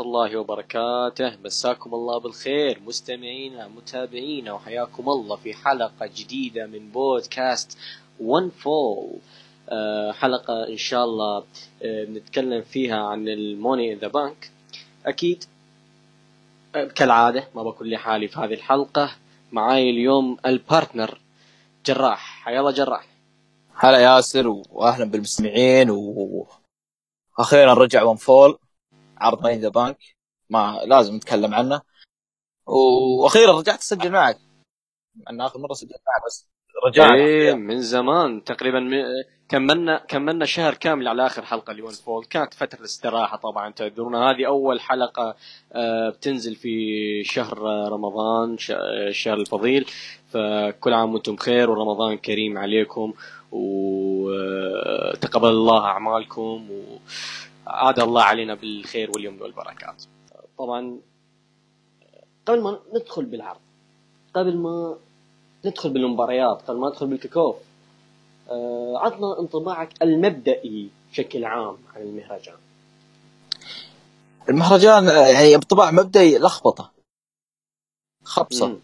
الله وبركاته. مساكم الله بالخير مستمعينا متابعينا وحياكم الله في حلقة جديدة من بودكاست One Fall آه، حلقة إن شاء الله آه، نتكلم فيها عن ال Money in the Bank أكيد آه، كالعادة ما بكون لحالي في هذه الحلقة. معاي اليوم ال partner جراح. حيا الله جراح. هلا ياسر واهلا بالمستمعين وأخيرا رجع One Fall عرض The Bank ما لازم نتكلم عنه. وأخيرا رجعت أسجل معك. ان آخر مرة سجلت معك بس. رجعنا. إيه من زمان تقريبا م... كملنا كملنا شهر كامل على آخر حلقة ل One Fall كانت فترة استراحه طبعا تعذرون. هذه أول حلقة آه، بتنزل في شهر رمضان الشهر الفضيل. فكل عام وأنتم بخير ورمضان كريم عليكم. وتقبل الله أعمالكم. وعاد الله علينا بالخير واليمن والبركات طبعا قبل ما ندخل بالعرض قبل ما ندخل بالمباريات قبل ما ندخل بالكيكوف آه، عطنا انطباعك المبدئي بشكل عام عن المهرجان المهرجان آه، يعني بطبع مبدئي لخبطة خبصة مم.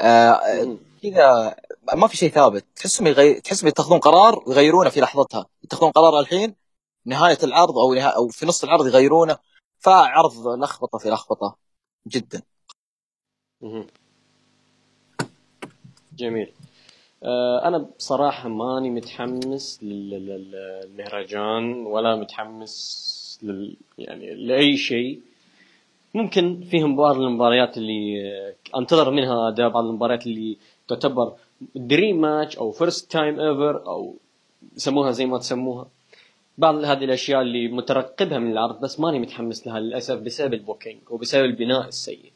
آه،. كذا ما في شيء ثابت تحسهم يغير تحسهم يتخذون قرار ويغيرونه في لحظتها يتخذون قرار الحين نهاية العرض أو نها... أو في نص العرض يغيرونه فعرض لخبطة في لخبطة جدا. جميل. آه، أنا بصراحة ماني متحمس لل- لل- للمهرجان ولا متحمس لل يعني لأي شيء. ممكن فيهم بعض المباريات اللي آه، أنتظر منها اداء بعض المباريات اللي تعتبر dream match أو first time ever أو سموها زي ما تسموها. بعض هذه الأشياء اللي مترقبها من العرض بس ماني متحمس لها للأسف بسبب ال booking وبسبب البناء السيء.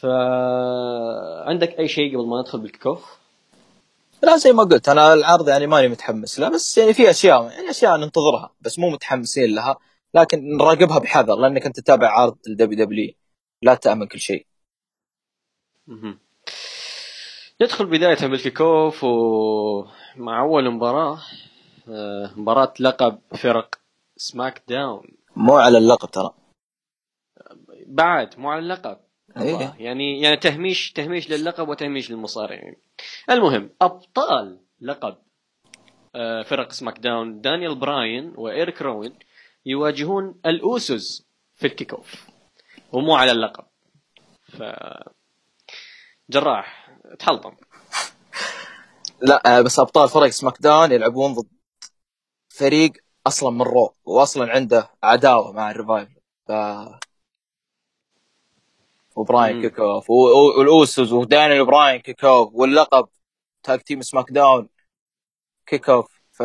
فعندك أي شيء قبل ما ندخل بال kickoff لا زي ما قلت أنا العرض يعني ماني متحمس له بس يعني في أشياء يعني أشياء ننتظرها بس مو متحمسين لها لكن نراقبها بحذر لأنك أنت تتابع عرض الدبليو دبليو لا تأمن كل شيء. ندخل بداية بال kickoff ومع أول مباراة مباراة لقب فرق سماك داون مو على اللقب ترى. بعد مو على اللقب. الله. يعني يعني تهميش تهميش للقب وتهميش للمصارعين. المهم أبطال لقب آه، فرق سماك داون دانيال براين وإيريك روين يواجهون الأوسوس في ال kickoff. ومو على اللقب. ف جراح تحلطم. لا آه، بس أبطال فرق سماك داون يلعبون ضد فريق أصلا من رو واصلا عنده عداوة مع الريفايفل. ف وبراين مم. kickoff و- و- والاوسوس ودانيال براين kickoff واللقب tag team سماك داون kickoff ف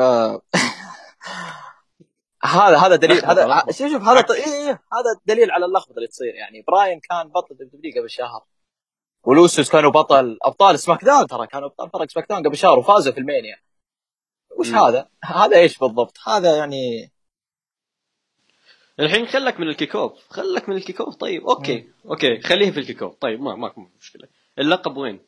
هذا هذا دليل هذا. شوف شوف هذا إيه إيه هذا دليل على اللخبطة اللي تصير. يعني براين كان بطل دبليو قبل شهر ولوسوس كانوا بطل أبطال سماك داون ترى كانوا أبطال فرق سماك داون قبل شهر وفازوا في المانيا. وش مم. هذا؟ هذا إيش بالضبط؟ هذا يعني الحين خلك من ال kickoff خلك من ال kickoff طيب okay okay خليه في ال kickoff طيب ما ماكو مشكلة اللقب وين؟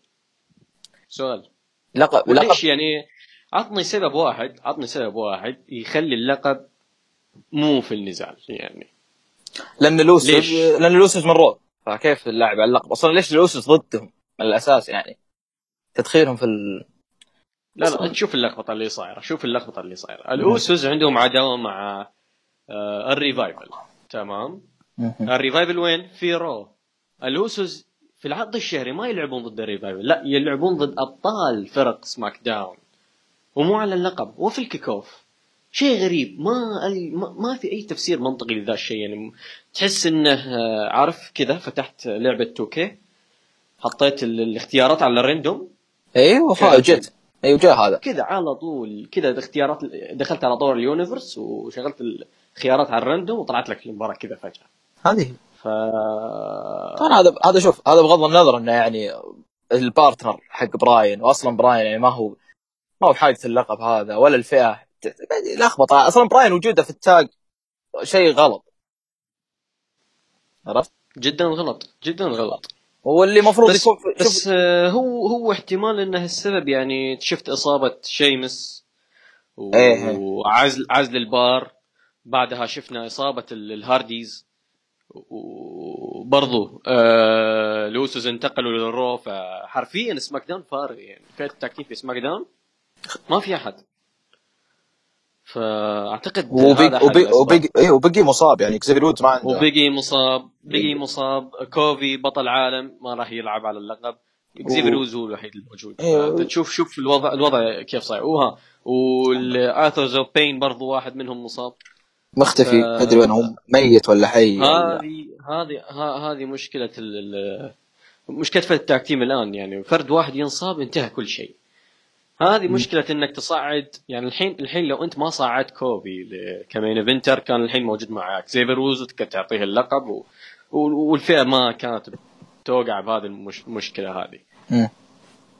سؤال لقب لقب يعني عطني سبب واحد عطني سبب واحد يخلي اللقب مو في النزال يعني لأن لوسوس ليش؟ لأن لوسوس من رو فكيف اللاعب على اللقب؟ أصلا ليش لوسوس ضدهم من الأساس يعني؟ تدخيلهم في ال... لا لا شوف اللخبطة اللي صايرة شوف اللخبطة اللي صايرة. الأوسوس عندهم عداوة مع آه الريفايفل. تمام؟ الريفايفل وين؟ في رو. الأوسوس في العرض الشهري ما يلعبون ضد الريفايفل لا يلعبون ضد أبطال فرق سماك داون. ومو على اللقب وفي ال kickoff شيء غريب ما ما, في أي تفسير منطقي لذا الشيء يعني تحس إنه آه، عارف كذا فتحت لعبة 2K حطيت ال- الاختيارات على ال random أيوه كذا. أيوه جاء هذا. كذا على طول كذا الاختيارات دخلت على طور ال universe وشغلت الخيارات على ال random وطلعت لك المباراة كذا فجأة. هذه. ف أنا هذا هذا شوف هذا بغض النظر إنه يعني ال partner حق براين واصلا براين يعني ما هو ما هو بحاجة اللقب هذا ولا الفئة. لخبطة أصلا براين وجودة في ال tag شيء غلط. عرفت؟ جدا غلط جدا غلط. هو اللي المفروض بس يكون بس آه، هو هو احتمال إنه السبب يعني شفت إصابة شيمس و- إيه. وعزل عزل البار. بعدها شفنا إصابة الهارديز. وبرضو آه لوسوس انتقلوا للرو فحرفيا سماك داون فارغ يعني. فئة ال tag team في سماك داون؟ ما في أحد. فأعتقد وبيج إي وبيج إي وبيج إي, إيه وبيج إي مصاب يعني اكزيفير وودز ما عنده. وبيج إي مصاب بيج إي مصاب. كوفي بطل عالم ما راح يلعب على اللقب. اكزيفير وودز هو الوحيد الموجود. إيه تشوف شوف الوضع الوضع كيف صاير. وها والآثرز أوف بين برضو واحد منهم مصاب. مختفي ما ادري وين هو ميت ولا حي؟ هذه هذه هذه مشكلة مشكلة فرق ال tag الآن يعني. فرد واحد ينصاب انتهى كل شيء. هذه مشكلة إنك تصعد يعني الحين الحين لو أنت ما صعدت كوفي ك main eventer كان الحين موجود معك زيفير وودز تعطيه اللقب و... والفئة ما كانت توقع بهذه المشكلة هذه.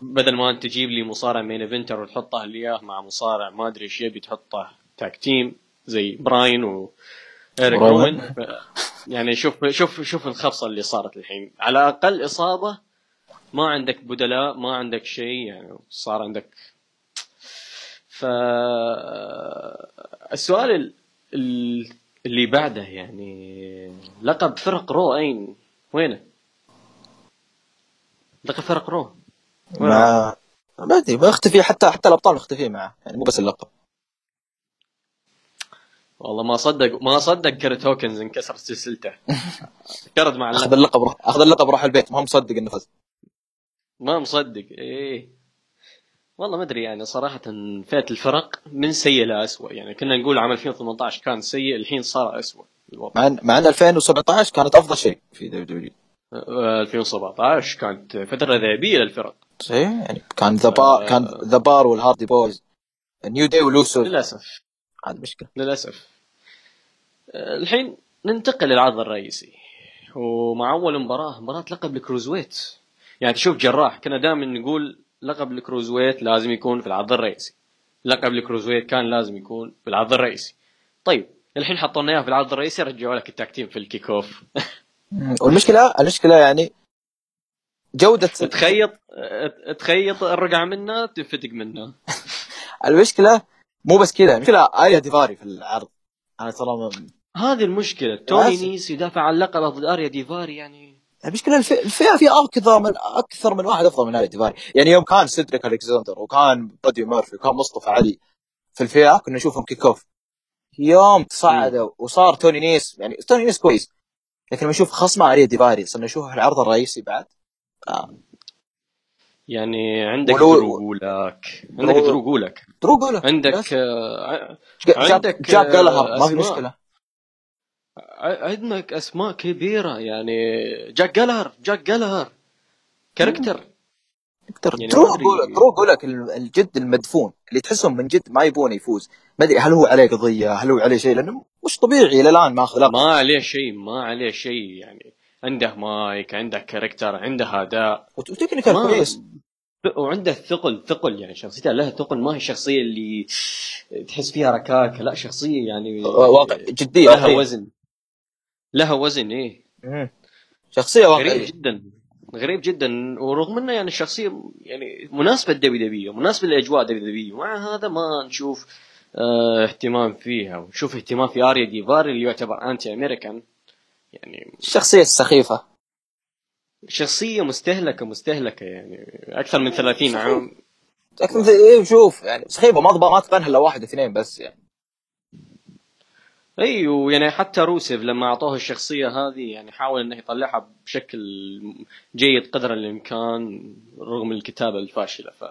بدل ما أنت تجيب لي مصارع main eventer وتحطه لي اياه مع مصارع ما أدري إيش يبي تحطه tag team زي براين و إيريك يعني شوف شوف شوف الخبصه اللي صارت الحين. على أقل إصابة ما عندك بدلاء ما عندك شيء يعني صار عندك. ف السؤال اللي بعده يعني لقب فرق رو أين؟ وينه؟ لقب فرق رو. ما ما أدري مختفي حتى حتى الأبطال مختفيين معه يعني مو بس اللقب. والله ما صدق ما صدق كرت هوكنز انكسر سلسلته. كرت مع أخذ اللقب روح أخذ اللقب راح البيت ما مصدق إنه فاز. ما مصدق. إيه. والله ما أدري يعني صراحة فئة الفرق من سيء لاسوء يعني كنا نقول عام 2018 كان سيء الحين صار اسوء مع ان مع إن 2017 كانت أفضل شيء في دبليو دبليو 2017 كانت فترة ذهبية للفرق. صحيح؟ يعني كان ذا بار كان ذا بار والهاردي بويز نيو داي ولوسوس للأسف. هذه مشكلة. للأسف. الحين ننتقل للعرض الرئيسي. ومع أول مباراة مباراة لقب ال cruiserweight يعني تشوف جراح كنا دائما نقول لقب ال cruiserweight لازم يكون في العرض الرئيسي. لقب ال cruiserweight كان لازم يكون في العرض الرئيسي. طيب الحين حطونا إياه في العرض الرئيسي رجعوا لك التكتيم في ال kickoff. والمشكلة المشكلة يعني جودة تخيط تخيط الرقعة منه تنفتق منه المشكلة مو بس كذا المشكلة آريا ديفاري في العرض. أنا ترى هذه المشكلة. توني نيس يدافع عن اللقب ضد أريا ديفاري يعني المشكلة الفئة فيها أكثر من أكثر من واحد أفضل من آريا ديفاري يعني يوم كان سيدريك ألكسندر وكان بودي ميرفي وكان مصطفى علي في الفئة كنا نشوفهم kickoff يوم تصعدوا وصار توني نيس يعني توني نيس كويس. لكن لما نشوف خصمه اريا ديفاري صرنا نشوفه في العرض الرئيسي بعد. آه. يعني عندك درو جولك عندك درو جولك درو جولك عندك آه عندك جاك جالهر ما في مشكلة. عندك أسماء كبيرة يعني جاك جالهر جاك جالهر character. يعني درو جولك درو جولك الجد المدفون اللي تحسهم من جد ما يبون يفوز. ما أدري هل هو عليه قضية هل هو عليه شيء لأنه مش طبيعي إلى الآن ماخذ ما عليه شيء ما عليه شيء يعني عنده مايك عنده character عنده أداء. و technical كويس. وعنده ثقل ثقل يعني شخصيته لها ثقل. ما هي الشخصية اللي تحس فيها ركاكه لا شخصية يعني واقع جدية لها وزن. لها وزن إيه. شخصية واقعية. غريب جدا غريب جدا. ورغم إنه يعني الشخصية يعني مناسبة لدبليو دبليو مناسبة لاجواء دبليو دبليو مع هذا ما نشوف آه اهتمام فيها. ونشوف اهتمام في آريا ديفاري اللي يعتبر anti-American يعني الشخصية السخيفة شخصية مستهلكة مستهلكة يعني. أكثر من 30 عام. أكثر من إيه شوف يعني سخيفة ما ما تقنها إلا واحد اثنين بس يعني. إي ويعني حتى روسيف لما أعطوه الشخصية هذه يعني حاول إنه يطلعها بشكل جيد قدر الإمكان رغم الكتابة الفاشلة. ف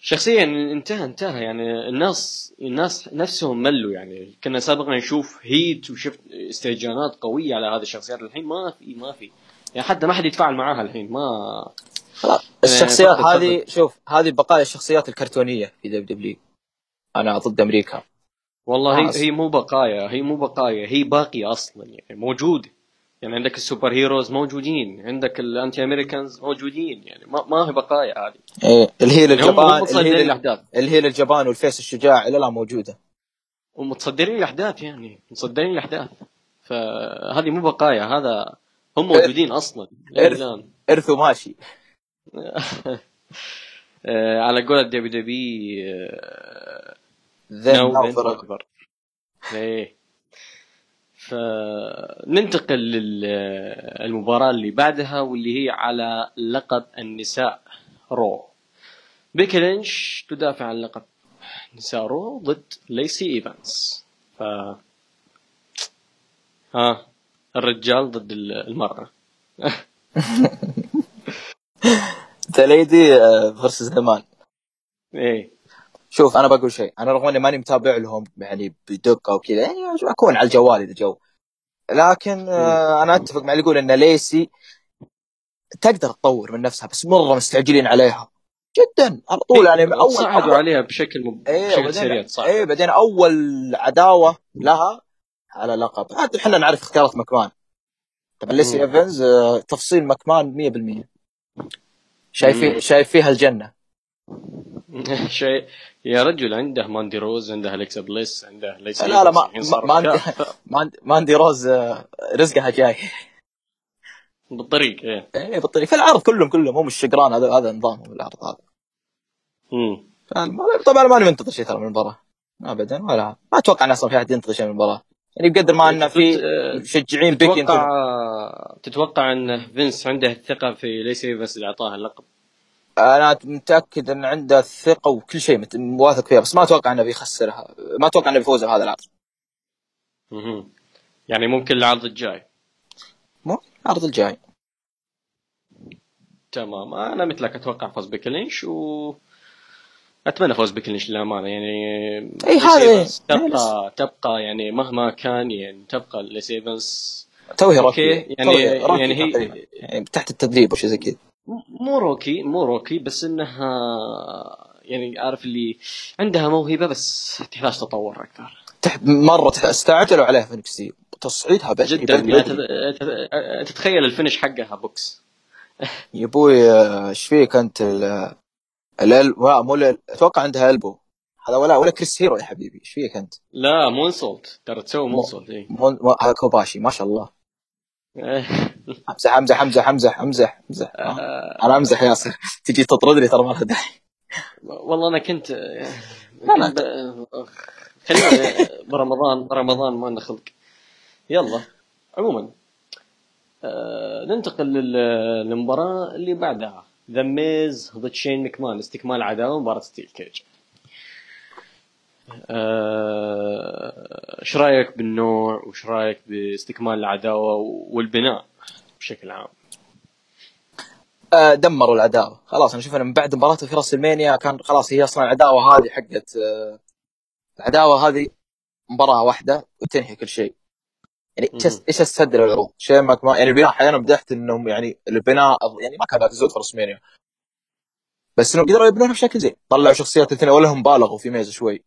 شخصيا انتهى انتهى. يعني الناس الناس نفسهم ملوا. يعني كنا سابقا نشوف هيت وشفت استهجانات قوية على هذه الشخصيات. الحين ما في ما في. يعني حتى ما حد يتفاعل معاها الحين ما خلاص. الشخصيات يعني هذه شوف هذه بقايا الشخصيات الكرتونية في دبليو دبليو. أنا ضد أمريكا. والله هي, هي مو بقايا هي مو بقايا هي باقية أصلا يعني موجودة. يعني عندك ال superheroes موجودين عندك ال anti-Americans موجودين يعني ما, ما هي بقايا هذه. إيه ال heel يعني الجبان ال heel الاحداث ال heel الجبان وال face الشجاع إلى الان موجودة. ومتصدرين الاحداث يعني متصدرين الاحداث فهذه مو بقايا هذا هم موجودين أصلا. إرث ارث ماشي. آه، على قول الدبليو دبليو then forever. إيه. فننتقل للمباراة اللي بعدها واللي هي على لقب النساء رو. بيكي لينش تدافع عن لقب نساء رو ضد ليسي ايفانس ف ها الرجال ضد المرأة. the lady versus the man إيه. شوف أنا بقول شيء أنا رغم إني ماني متابع لهم يعني بدقة وكذا يعني أكون على الجوال إذا جو. لكن آه أنا أتفق مع اللي يقول إن ليسي تقدر تطور من نفسها بس مرة مستعجلين عليها. جدا على طول يعني أول صعدوا عليها بشكل مب... إيه بشكل سريع صح إيه بعدين أول عداوة لها على لقب. حتى إحنا نعرف اختيارات مكمان. طبعا ليسي إيفنز آه تفصيل مكمان 100% شايفين شايف فيها الجنة. شيء. يا رجل عنده ماندي روز عنده اليكسا بليس عنده ليس لا لا ما ماندي ماندي روز آه، رزقها جاي. بالطريق إيه. إيه بالطريق. في العرض كلهم كلهم هم الشقران هذا هذا نظامهم العرض هذا. امم طبعا ماني منتظر شيء ترى من المباراة. ابدا ولا ما أتوقع إن أصلا في أحد ينتظر شيء من المباراة. يعني بقدر ما إن في مشجعين بيكي تتوقع تتوقع إن فينس عنده الثقة في ليسي بس اللي اعطاه اللقب؟ أنا متأكد إن عنده الثقة وكل شيء واثق فيها بس ما أتوقع إنه بيخسرها. ما أتوقع إنه بيفوز بهذا العرض. أها يعني ممكن العرض الجاي. ممكن العرض الجاي. تمام. أنا مثلك أتوقع فوز بيكي لينش و أتمنى فوز بيكي لينش للأمانة. يعني إي هذا تبقى تبقى يعني مهما كان يعني تبقى ليسي ايفانس توها rookie يعني يعني هي يعني تحت التدريب وشي زي كذا. مو rookie مو rookie بس إنها يعني عارف اللي عندها موهبة بس تحتاج تطور أكثر. تحت مرة استعجلوا عليها في نفسي تصعيدها بدري جدا بدري. تتخيل الفينش حقها بوكس. يا أبوي إيش فيك أنت ال مو أتوقع عندها البو هذا ولا ولا كريس هيرو يا حبيبي. إيش فيك أنت؟ لا مون سولت ترى تسوي مون سولت اي هذا كوباشي ما شاء الله. امزح امزح امزح امزح امزح امزح. أنا أمزح ياسر تجي تطردني ترى ما لها داعي والله أنا كنت لا لا. خلينا برمضان برمضان ما لنا خلق. يلا. عموما آه ننتقل للمباراة اللي بعدها. ذا ميز ضد شين مكمان استكمال عداوة مباراة steel cage إيش آه رأيك بالنوع وايش رأيك باستكمال العداوة والبناء بشكل عام؟ آه دمروا العداوة. خلاص أنا أشوف من بعد مباراته في ريسلمانيا كان خلاص هي أصلا العداوة هذه حقت آه العداوة هذه مباراة واحدة وتنهي كل شيء. يعني إيش استدر العروض؟ شيء ما يعني البناء أحيانا بدحت إنهم يعني البناء يعني ما كان زود في ريسلمانيا بس إنهم قدروا يبنونها بشكل زين. طلعوا شخصيات الاثنين ولا هم بالغوا في ميز شوي.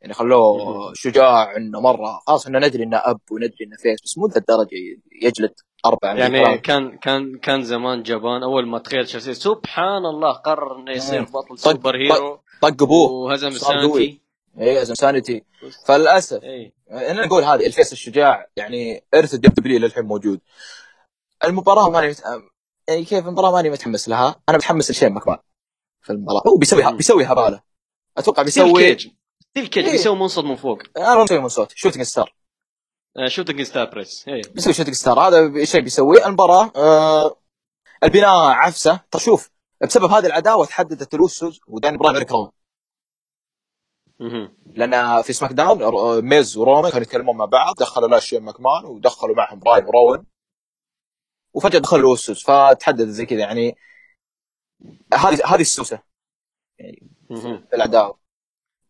يعني خلوه شجاع انه مرة خلاص إحنا ندري إنه أب وندري إنه face بس مو ذا الدرجة يجلد أربع يعني كان كان كان زمان جبان أول ما تخيل شخصية سبحان الله قرر إنه يصير بطل super hero. طق أبوه. وهزم سانتي. اي هزم سانتي. فللأسف إيه. أنا نقول هذه ال face الشجاع يعني إرث ال WWE للحين موجود. المباراة ماني مت... يعني كيف؟ المباراة ماني متحمس لها. أنا متحمس لشين مكمان في المباراة. هو بيسوي بيسوي هباله أتوقع بيسوي cage إيه. بيسوي منصد من فوق. أنا بسوي منصد shooting star شوتنج ستار بريس بيسوي شوتنج ستار هذا شيء بيسويه المباراة آه البناء عفسة. طيب شوف بسبب هذه العداوة تحددت الوسوس ودان براين ريك لأن في سماك داون ميز ورومان كانوا يتكلمون مع بعض. دخلوا لا شيء ماكمان ودخلوا معهم براين وروين. وفجأة دخلوا الوسوس فتحدد زي كذا يعني هذه هذه السوسة. يعني في العداوة.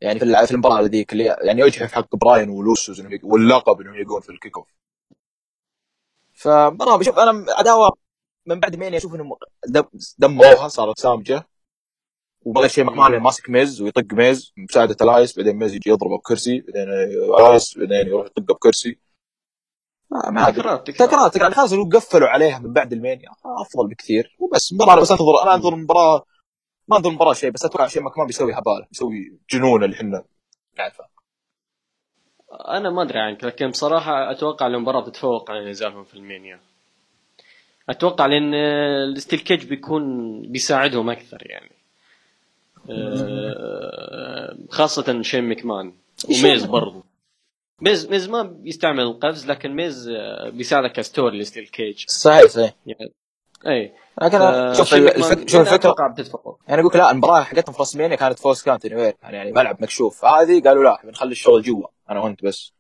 يعني في في المباراة ذيك اللي يعني يجحف حق براين ولوسوس واللقب إنهم يلقون في ال kick off فمباراه بشوف أنا عداوة من بعد مين أشوف إنهم دمروها صارت سامجة. وبغى شين مكمان ماسك ميز ويطق ميز بمساعدة الايس بعدين ميز يجي يضربه بكرسي بعدين الايس بعدين يروح يطقه بكرسي. ما تكرارات تكرارات يعني خلاص لو قفلوا عليها من بعد ال Mania أفضل بكثير. وبس مباراة بس انتظر أنا انتظر المباراة ما انظر المباراه شيء بس أتوقع شين مكمان بيسوي هباله بيسوي جنون اللي إحنا نعرفه أنا ما أدري عنك لكن بصراحة أتوقع المباراة بتتفوق على نزالهم في ال Mania. أتوقع لأن ال steel cage بيكون بيساعدهم أكثر يعني. آه، خاصة شين مكمان وميز برضو. ميز ميز ما بيستعمل القفز لكن ميز بيساعدك ك story ل steel cage. صحيح صحيح. يعني اي لكن ف- شوف الفك... ماكمان- شوف الفكرة أتوقع يعني أقول لك لا المباراه حقتهم في رسمينيا كانت falls count anywhere يعني ملعب مكشوف. هذه قالوا لا بنخلي الشغل جوا أنا وأنت بس.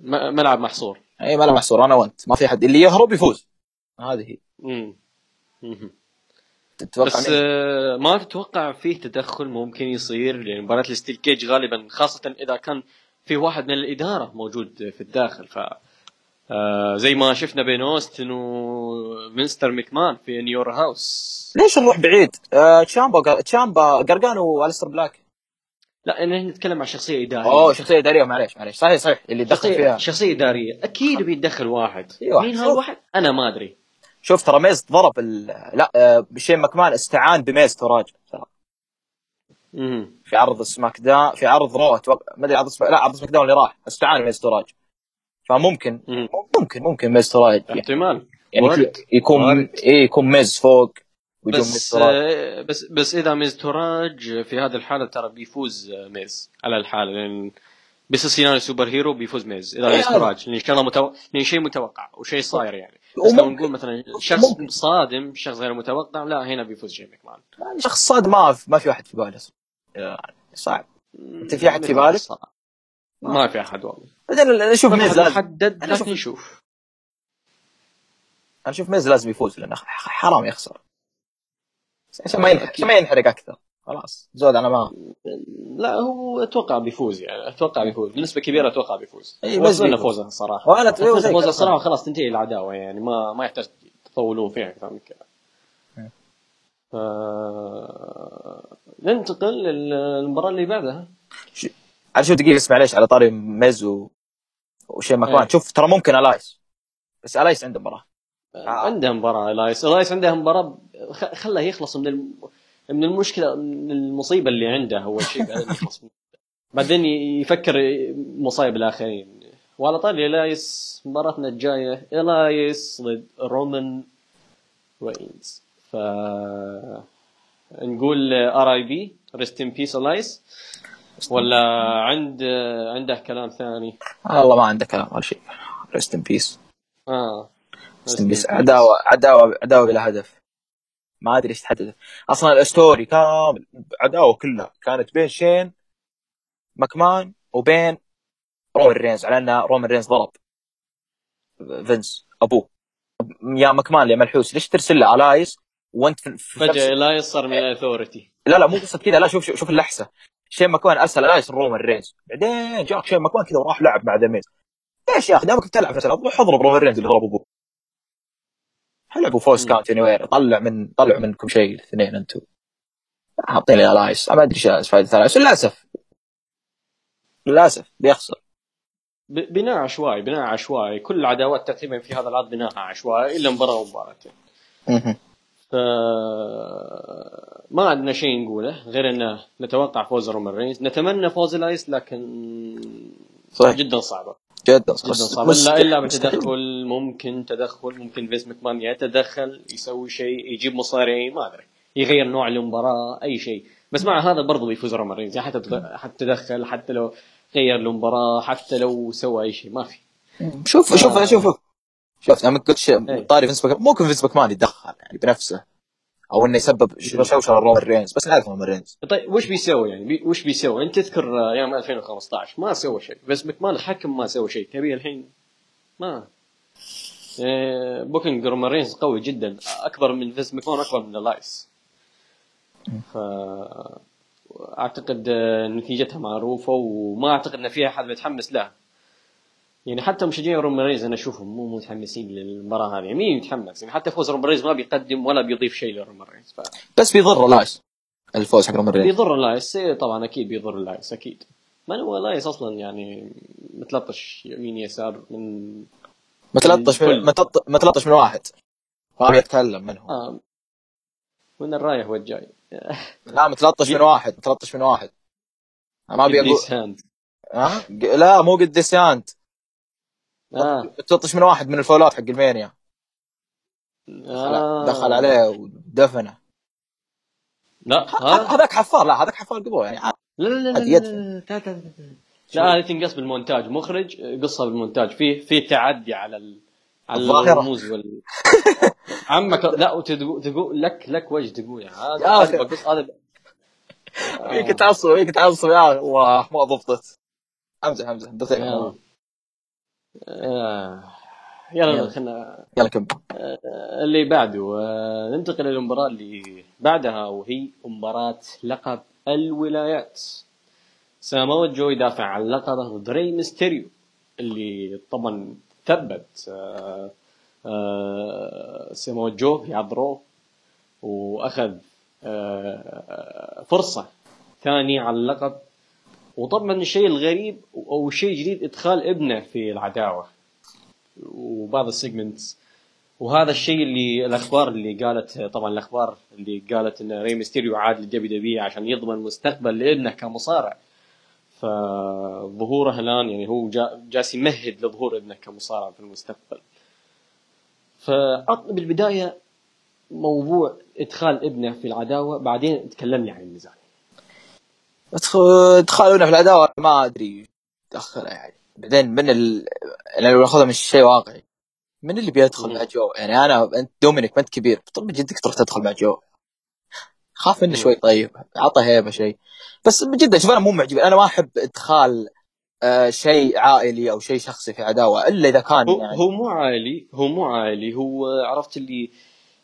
ملعب محصور. اي ملعب محصور أنا وأنت. ما في حد اللي يهرب يفوز. هذه هي. تتوقع بس؟ آه، ما تتوقع فيه تدخل ممكن يصير لأن مباراة ال steel cage غالبا خاصة إذا كان في واحد من الإدارة موجود في الداخل ف آه، زي ما شفنا بين أوستن ومستر ميكمان في نيور هاوس. ليش نروح بعيد؟ آه تشامبا تشامبا قرقان وأليستر بلاك. لا إن نتكلم عن شخصية إدارية. أوه شخصية إدارية معليش معليش. صحيح صحيح اللي دخل فيها. شخصية إدارية. أكيد بيتدخل واحد. واحد. مين هالواحد؟ أنا ما أدري. شوف ترى ميز ضرب ال... لا آه شين ماكمان استعان بميز تراج. ترى. في عرض سماك داون في عرض رو أتوقع ما أدري عرض سماك لا عرض سماك داون اللي راح. استعان بميز تراج فممكن. ممكن ممكن ميز تراج يعني, احتمال يعني وارد. يكون وارد. إيه يكون ميز فوق بس تراج آه، بس بس إذا ميز توراج في هذه الحالة ترى بيفوز آه، ميز على الحالة لأن بس سيناريو super hero بيفوز ميز إذا إيه ميز هذا. توراج لأن متو... لأن شيء متوقع وشيء صاير يعني بس لو نقول مثلا شخص ممكن. صادم شخص غير متوقع لا هنا بيفوز شين ماكمان يعني شخص صاد ما ما في واحد في باله يعني صعب أنت في أحد في بالك؟ ما في أحد والله. بعدين أنا أشوف ما في ميز لازم أشوف- لكن نشوف أنا أشوف ميز لازم يفوز لأنه حرام يخسر. عشان ما ينحرق عشان ما ينحرق أكثر. خلاص. زود أنا ما لا هو أتوقع بيفوز يعني. أتوقع بيفوز. بنسبة كبيرة أتوقع بيفوز. إيه، بس بيفوز. فوزه الصراحه وأنا فوزه. الصراحه خلاص تنتهي العداوة يعني. ما ما يحتاج تطولون فيها أكثر من كذا. مم. ف... ننتقل للمباراة اللي بعدها. على شوف دقيقة؟ اسمع ليش على طاري ميز و... وشين ماكمان إيه. شوف ترى ممكن ألايس. بس ألايس عنده مباراة. عنده مباراة لايس لايس عنده مباراة خله يخلص من الم... من المشكلة من المصيبة اللي عنده أول شيء بعدين يخلص. بعدين يفكر مصايب الآخرين. وعلى طاري ألايس مباراتنا الجاية. ألايس ضد رومان رينز. ف نقول RIP rest in peace ألايس. ولا عند عنده كلام ثاني؟ والله ما عنده كلام ولا شيء. rest in peace آه. rest in peace عداوه عداوه عداوة بلا هدف. ما أدري إيش تحدد. أصلا ال story كامل عداوة كلها. كانت بين شين؟ ماكمان وبين رومان رينز على ان رومان رينز ضرب. فينس أبوه. يا ماكمان يا ملحوس. ليش ترسل له ألايس وأنت في, فجأة الايس صار من الاثورتي لا لا مو قصة كذا. لا شوف, شوف اللحسة. شين ماكمان أرسل الايس لرومان رينز بعدين جاك شين ماكمان كذا وراح لعب مع ذا ميز. ليش يا أخي دامك بتلعب مثلا روح اضرب رومان رينز اللي ضرب ابوه حلعبوا فوز. كاونت اني طلع من طلعوا منكم شيء الاثنين أنتم حاطين لي الايس ما أدري إيش فائده الايس للأسف. للأسف بيخسر. بناء عشوائي بناء عشوائي. كل العداوات تقريبا في هذا العرض بناءها عشوائي إلا مباراة ومباراتين ما عندنا شيء نقوله غير إنه نتوقع فوز رومان رينز. نتمنى فوز الأيس لكن صحيح. جدا صعبة. جدا جدا صعبة. مست- الا إلا. بتدخل ممكن تدخل ممكن فيس مكمان يتدخل يسوي شيء يجيب مصاري ما أدري. يغير نوع المباراة أي شيء. بس مع هذا برضه بيفوز رومان رينز. يعني حتى حتى تدخل حتى لو غير المباراة حتى لو سوى أي شيء ما في. شوف شوف آه. شوف. شوف لما قلت شيء إيه. طاري فينس ماكمان ممكن فينس ماكمان يتدخل يعني بنفسه. أو إنه يسبب شوشره رومان رينز بس نعرف رومان رينز طيب وش بيسوي يعني؟ بي وش بيسوي؟ أنت تذكر أيام 2015 ما سوى شيء. فينس مكمان الحكم ما سوى شيء. تبي الحين؟ ما. booking رومان رينز قوي جدا. أكبر من فينس مكمان أكبر من الايس ف أعتقد نتيجتها معروفة وما أعتقد إن في أحد متحمس لها. يعني حتى مشجعين رومان رينز أنا اشوفهم مو متحمسين للمباراة هذه. مين يتحمس؟ يعني حتى فوز رومان رينز ما بيقدم ولا بيضيف شيء لرومان رينز ف... بس بيضر الايس الفوز حق رومان رينز بيضر اللايس إيه طبعا أكيد بيضر اللايس أكيد. ما هو اللايس أصلا يعني متلطش يمين يسار من متلطش من الكل. متلط- متلطش من واحد. ما يتكلم منهم آه من الرايح والجاي لا متلطش من واحد متلطش من واحد. ما ابي أقول لا مو قد ديسيانت آه. من واحد من الفولات حق المانيا. آه. دخل عليه ودفنه. لا هذاك حفار لا هذاك حفار قبل يعني لا لا لا لا لا هذه تنقص بالمونتاج مخرج قصها بالمونتاج. في في تعدي على ال... على الرموز وال عمك لا وتقول تقول لك لك وجه تقول هذا بقص هذا فيك تعصب فيك تعصب يا الله ما ضبطت. امزح امزح يلا آه. يلا خلينا يلا كمل آه، اللي بعده آه، ننتقل للمباراة اللي بعدها وهي مباراة لقب الولايات. سامو جو يدافع عن لقبه ضد ري ميستيريو اللي طبعا ثبت سامو جو في عذروه واخذ فرصة ثانية على اللقب. وطبعا الشيء الغريب أو الشيء الجديد إدخال ابنه في العداوة وبعض ال segments وهذا الشيء اللي الأخبار اللي قالت طبعا الأخبار اللي قالت إن ري ميستيريو عاد لل WWE عشان يضمن مستقبل لابنه كمصارع. فظهوره الآن يعني هو جالس يمهد لظهور ابنه كمصارع في المستقبل. فأطلب بالبداية موضوع إدخال ابنه في العداوة بعدين تكلمني عن النزال ادخالنا في العداوه ما أدري. دخلها يعني. بعدين من ال... يعني لو ناخذها من شيء واقعي. من اللي بيدخل مع جو؟ يعني أنا أنت دومينيك ما أنت كبير. طب جدك تروح تدخل مع جو؟ خاف منه شوي طيب. عطى هيبة شيء. بس جدا شوف أنا مو معجب. أنا ما أحب إدخال آه شيء عائلي أو شيء شخصي في عداوه إلا إذا كان هو, يعني. هو مو عائلي. هو مو عائلي. هو عرفت اللي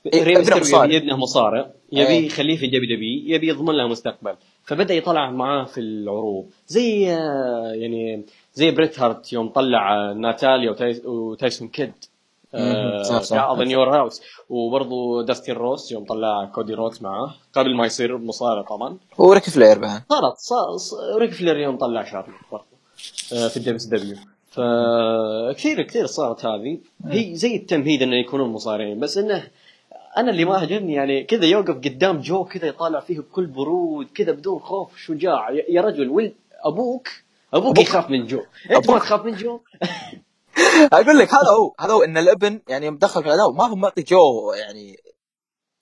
إيه يبي ابنه مصارع. يبي إيه. يخليه في WWE يبي يضمن له مستقبل. فبدأ يطلع معاه في العروض. زي آه، يعني زي بريت هارت يوم طلع ناتاليا وتايسون كيد اظن Your House وبرضه داستين روس يوم طلع كودي روت معاه قبل ما يصير مصارع طبعا. وريك فلير بعد صارت صار ريك فلير يوم طلع شارلوت برضه آه، في ال WWE. فكثير كثير صارت هذه. هي زي التمهيد إنه يكونون مصارعين بس إنه أنا اللي ما عجبني يعني كذا يوقف قدام جو كذا يطالع فيه بكل برود كذا بدون خوف شجاع يا رجل ولد أبوك أبوك يخاف من جو. أنت ما تخاف من جو؟ أقول لك هذا هو هذا هو إن الابن يعني يوم دخل في الاداء ما هو معطي جو يعني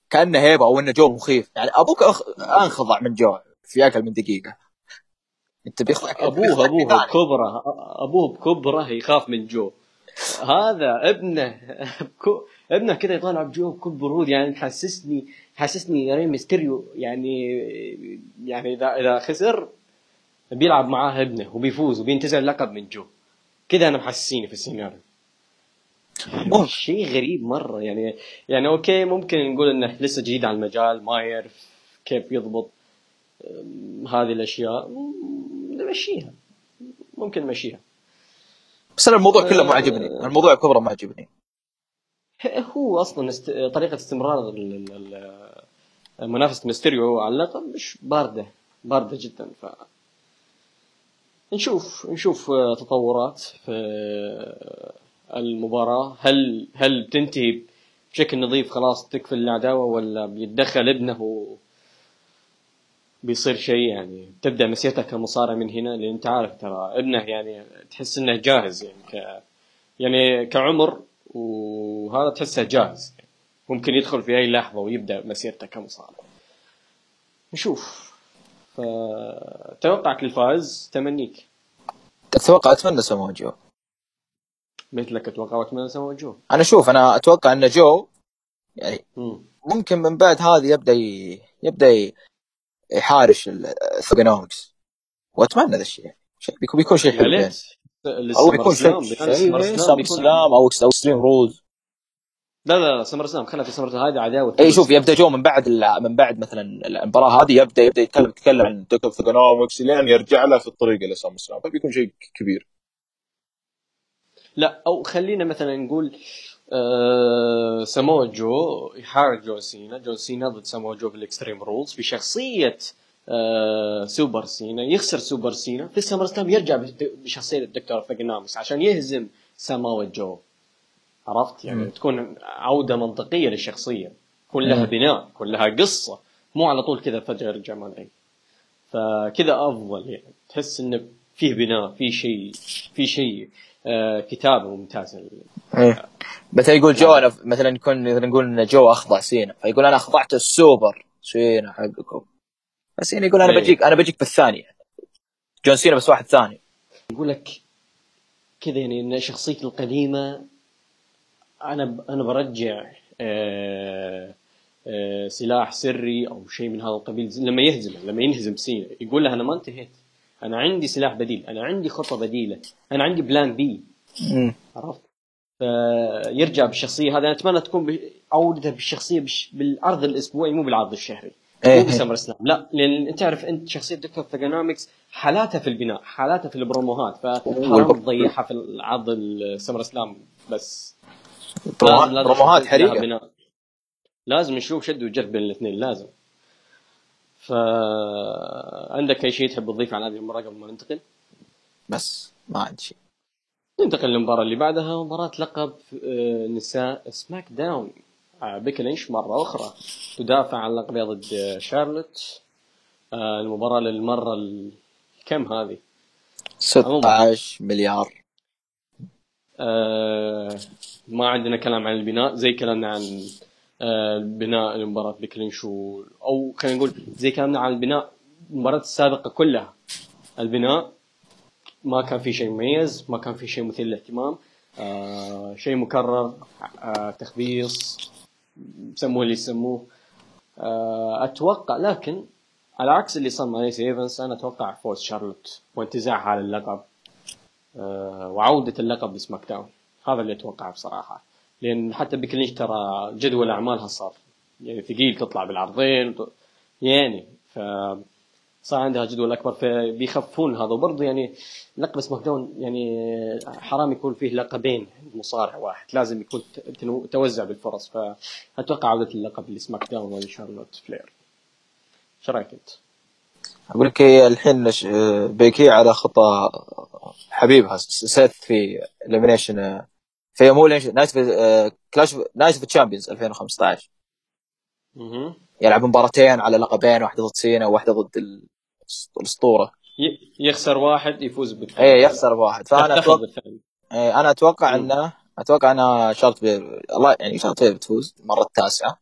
كأنه هيبة أو إنه جو مخيف. يعني أبوك أخ... أنخضع من جو في أقل من دقيقة. أنت بيخضع أبوه أبوه بكبره أبوه بكبره يخاف من جو. هذا ابنه ابنه كذا يطالع بجو بكل برود يعني تحسسني تحسسني ري ميستيريو يعني يعني إذا إذا خسر بيلعب معاه ابنه وبيفوز وبينتزع اللقب من جو. كذا أنا محسسيني في السيناريو. شيء غريب مرة. يعني يعني okay ممكن نقول إنه لسه جديد على المجال ما يعرف كيف يضبط هذه الأشياء. نمشيها. ممكن نمشيها. بس أنا الموضوع كله ما عجبني آه. الموضوع كبرة ما عجبني هو أصلا است... طريقة استمرار منافسة ميستيريو على اللقب مش باردة باردة جدا. ف نشوف نشوف تطورات في المباراة. هل هل بتنتهي بشكل نظيف خلاص تكفي العداوه ولا بيتدخل ابنه و... بيصير شيء يعني؟ تبدأ مسيرته كمصارع من هنا لأن أنت عارف ترى ابنه يعني تحس إنه جاهز يعني ك يعني كعمر وهذا تحسه جاهز. ممكن يدخل في أي لحظة ويبدأ مسيرته كمصارع. نشوف. فتوقعك الفائز تمنيك. أتوقع أتمنى سمو جو. مثلك أتوقع وأتمنى سمو جو. أنا شوف أنا أتوقع أن جو يعني ممكن من بعد هذه يبدأ ي... يبدأ يحارش ال Thuganomics وأتمنى ذا الشيء. بيكون شيء حلو يعني. أو يكون SummerSlam أو Extreme Rules. لا لا لا SummerSlam خلينا في SummerSlam هذه عداوة اي شوف يبدأ جو من بعد من بعد مثلا المباراه هذه يبدا يبدأ يتكلم يتكلم عن Doc of لين يرجع له في الطريق إلى SummerSlam فبيكون شيء كبير. لا أو خلينا مثلا نقول آه سامو جو يحارب جون سينا. جون سينا ضد سامو جو في ال Extreme Rules. بشخصية آه سوبر سينا. يخسر سوبر سينا. في ال SummerSlam يرجع بشخصية الدكتور Thuganomics عشان يهزم سامو جو. عرفت؟ يعني م. تكون عودة منطقية للشخصية. يكون لها بناء يكون لها قصة. مو على طول كذا فجأة يرجع ما ادري فكذا أفضل يعني. تحس انه فيه بناء في شيء في شيء آه كتابه ممتاز. إيه. مثلا يقول جو أنا مثلا يكون مثلا نقول إن جو أخضع سينا. فيقول أنا أخضعت السوبر سينا حقكم. بس يعني يقول أنا إيه. بجيك أنا بجيك بالثانية. جون سينا بس واحد ثاني. يقول لك كذا يعني إن شخصيتي القديمة أنا أنا برجع آه، آه، سلاح سري أو شيء من هذا القبيل. لما يهزم لما ينهزم سينا يقول له أنا ما انتهيت. أنا عندي سلاح بديل أنا عندي خطة بديلة أنا عندي plan B عرفت؟ فيرجع بالشخصية هذه. أنا أتمنى تكون عودته بالشخصية بش بالعرض الأسبوعي مو بالعرض الشهري. مو إيه. ب SummerSlam لا لأن أنت تعرف أنت شخصية دكتور Thuganomics حالاتها في البناء حالاتها في البروموهات فحرام تضيعها في العرض ال SummerSlam بس. بروموهات حريقه لازم نشوف شد وجذب بين الاثنين لازم. ف عندك أي شيء تحب تضيفه على هذه المباراة قبل ما ننتقل؟ بس ما عندي شيء. ننتقل للمباراة اللي بعدها مباراة لقب آه، نساء SmackDown. آه، بيكي لينش مرة أخرى. تدافع عن لقبها ضد شارلوت. آه، المباراة للمرة الكم هذه؟ 16 مليار. ما عندنا كلام عن البناء زي كلامنا عن بناء المباراة بيكي لينش أو خلينا نقول زي كلامنا عن البناء المباراة السابقة كلها. البناء ما كان في شيء مميز ما كان في شيء مثير للاهتمام. آه شيء مكرر آه تخبيص سموه اللي يسموه. آه أتوقع لكن على عكس اللي صار مع ليسي ايفنس أنا أتوقع فوز شارلوت وانتزاعها على اللقب آه وعودة اللقب ل SmackDown. هذا اللي أتوقعه بصراحة. لأن حتى بيكي لينش ترى جدول أعمالها صار يعني ثقيل تطلع بالعرضين يعني ف صار عندها جدول أكبر فبيخفون هذا. وبرضه يعني لقب SmackDown يعني حرام يكون فيه لقبين مصارع واحد. لازم يكون توزع بالفرص. فأتوقع عوده اللقب ل SmackDown ولشارلوت فلير. إيش رأيك أنت؟ أقول لك الحين بيكي على خطى حبيبها سيث في Elimination في مو Night Clash Night of Champions 2015 يلعب مباراتين على لقبين واحدة ضد سينا وواحدة ضد الأسطورة. يخسر واحد يفوز بالثاني. اي يخسر واحد. فأنا أتوقع إيه أنا أتوقع انه أتوقع انها شارلوت بي... الله يعني شارلوت بتفوز المره التاسعه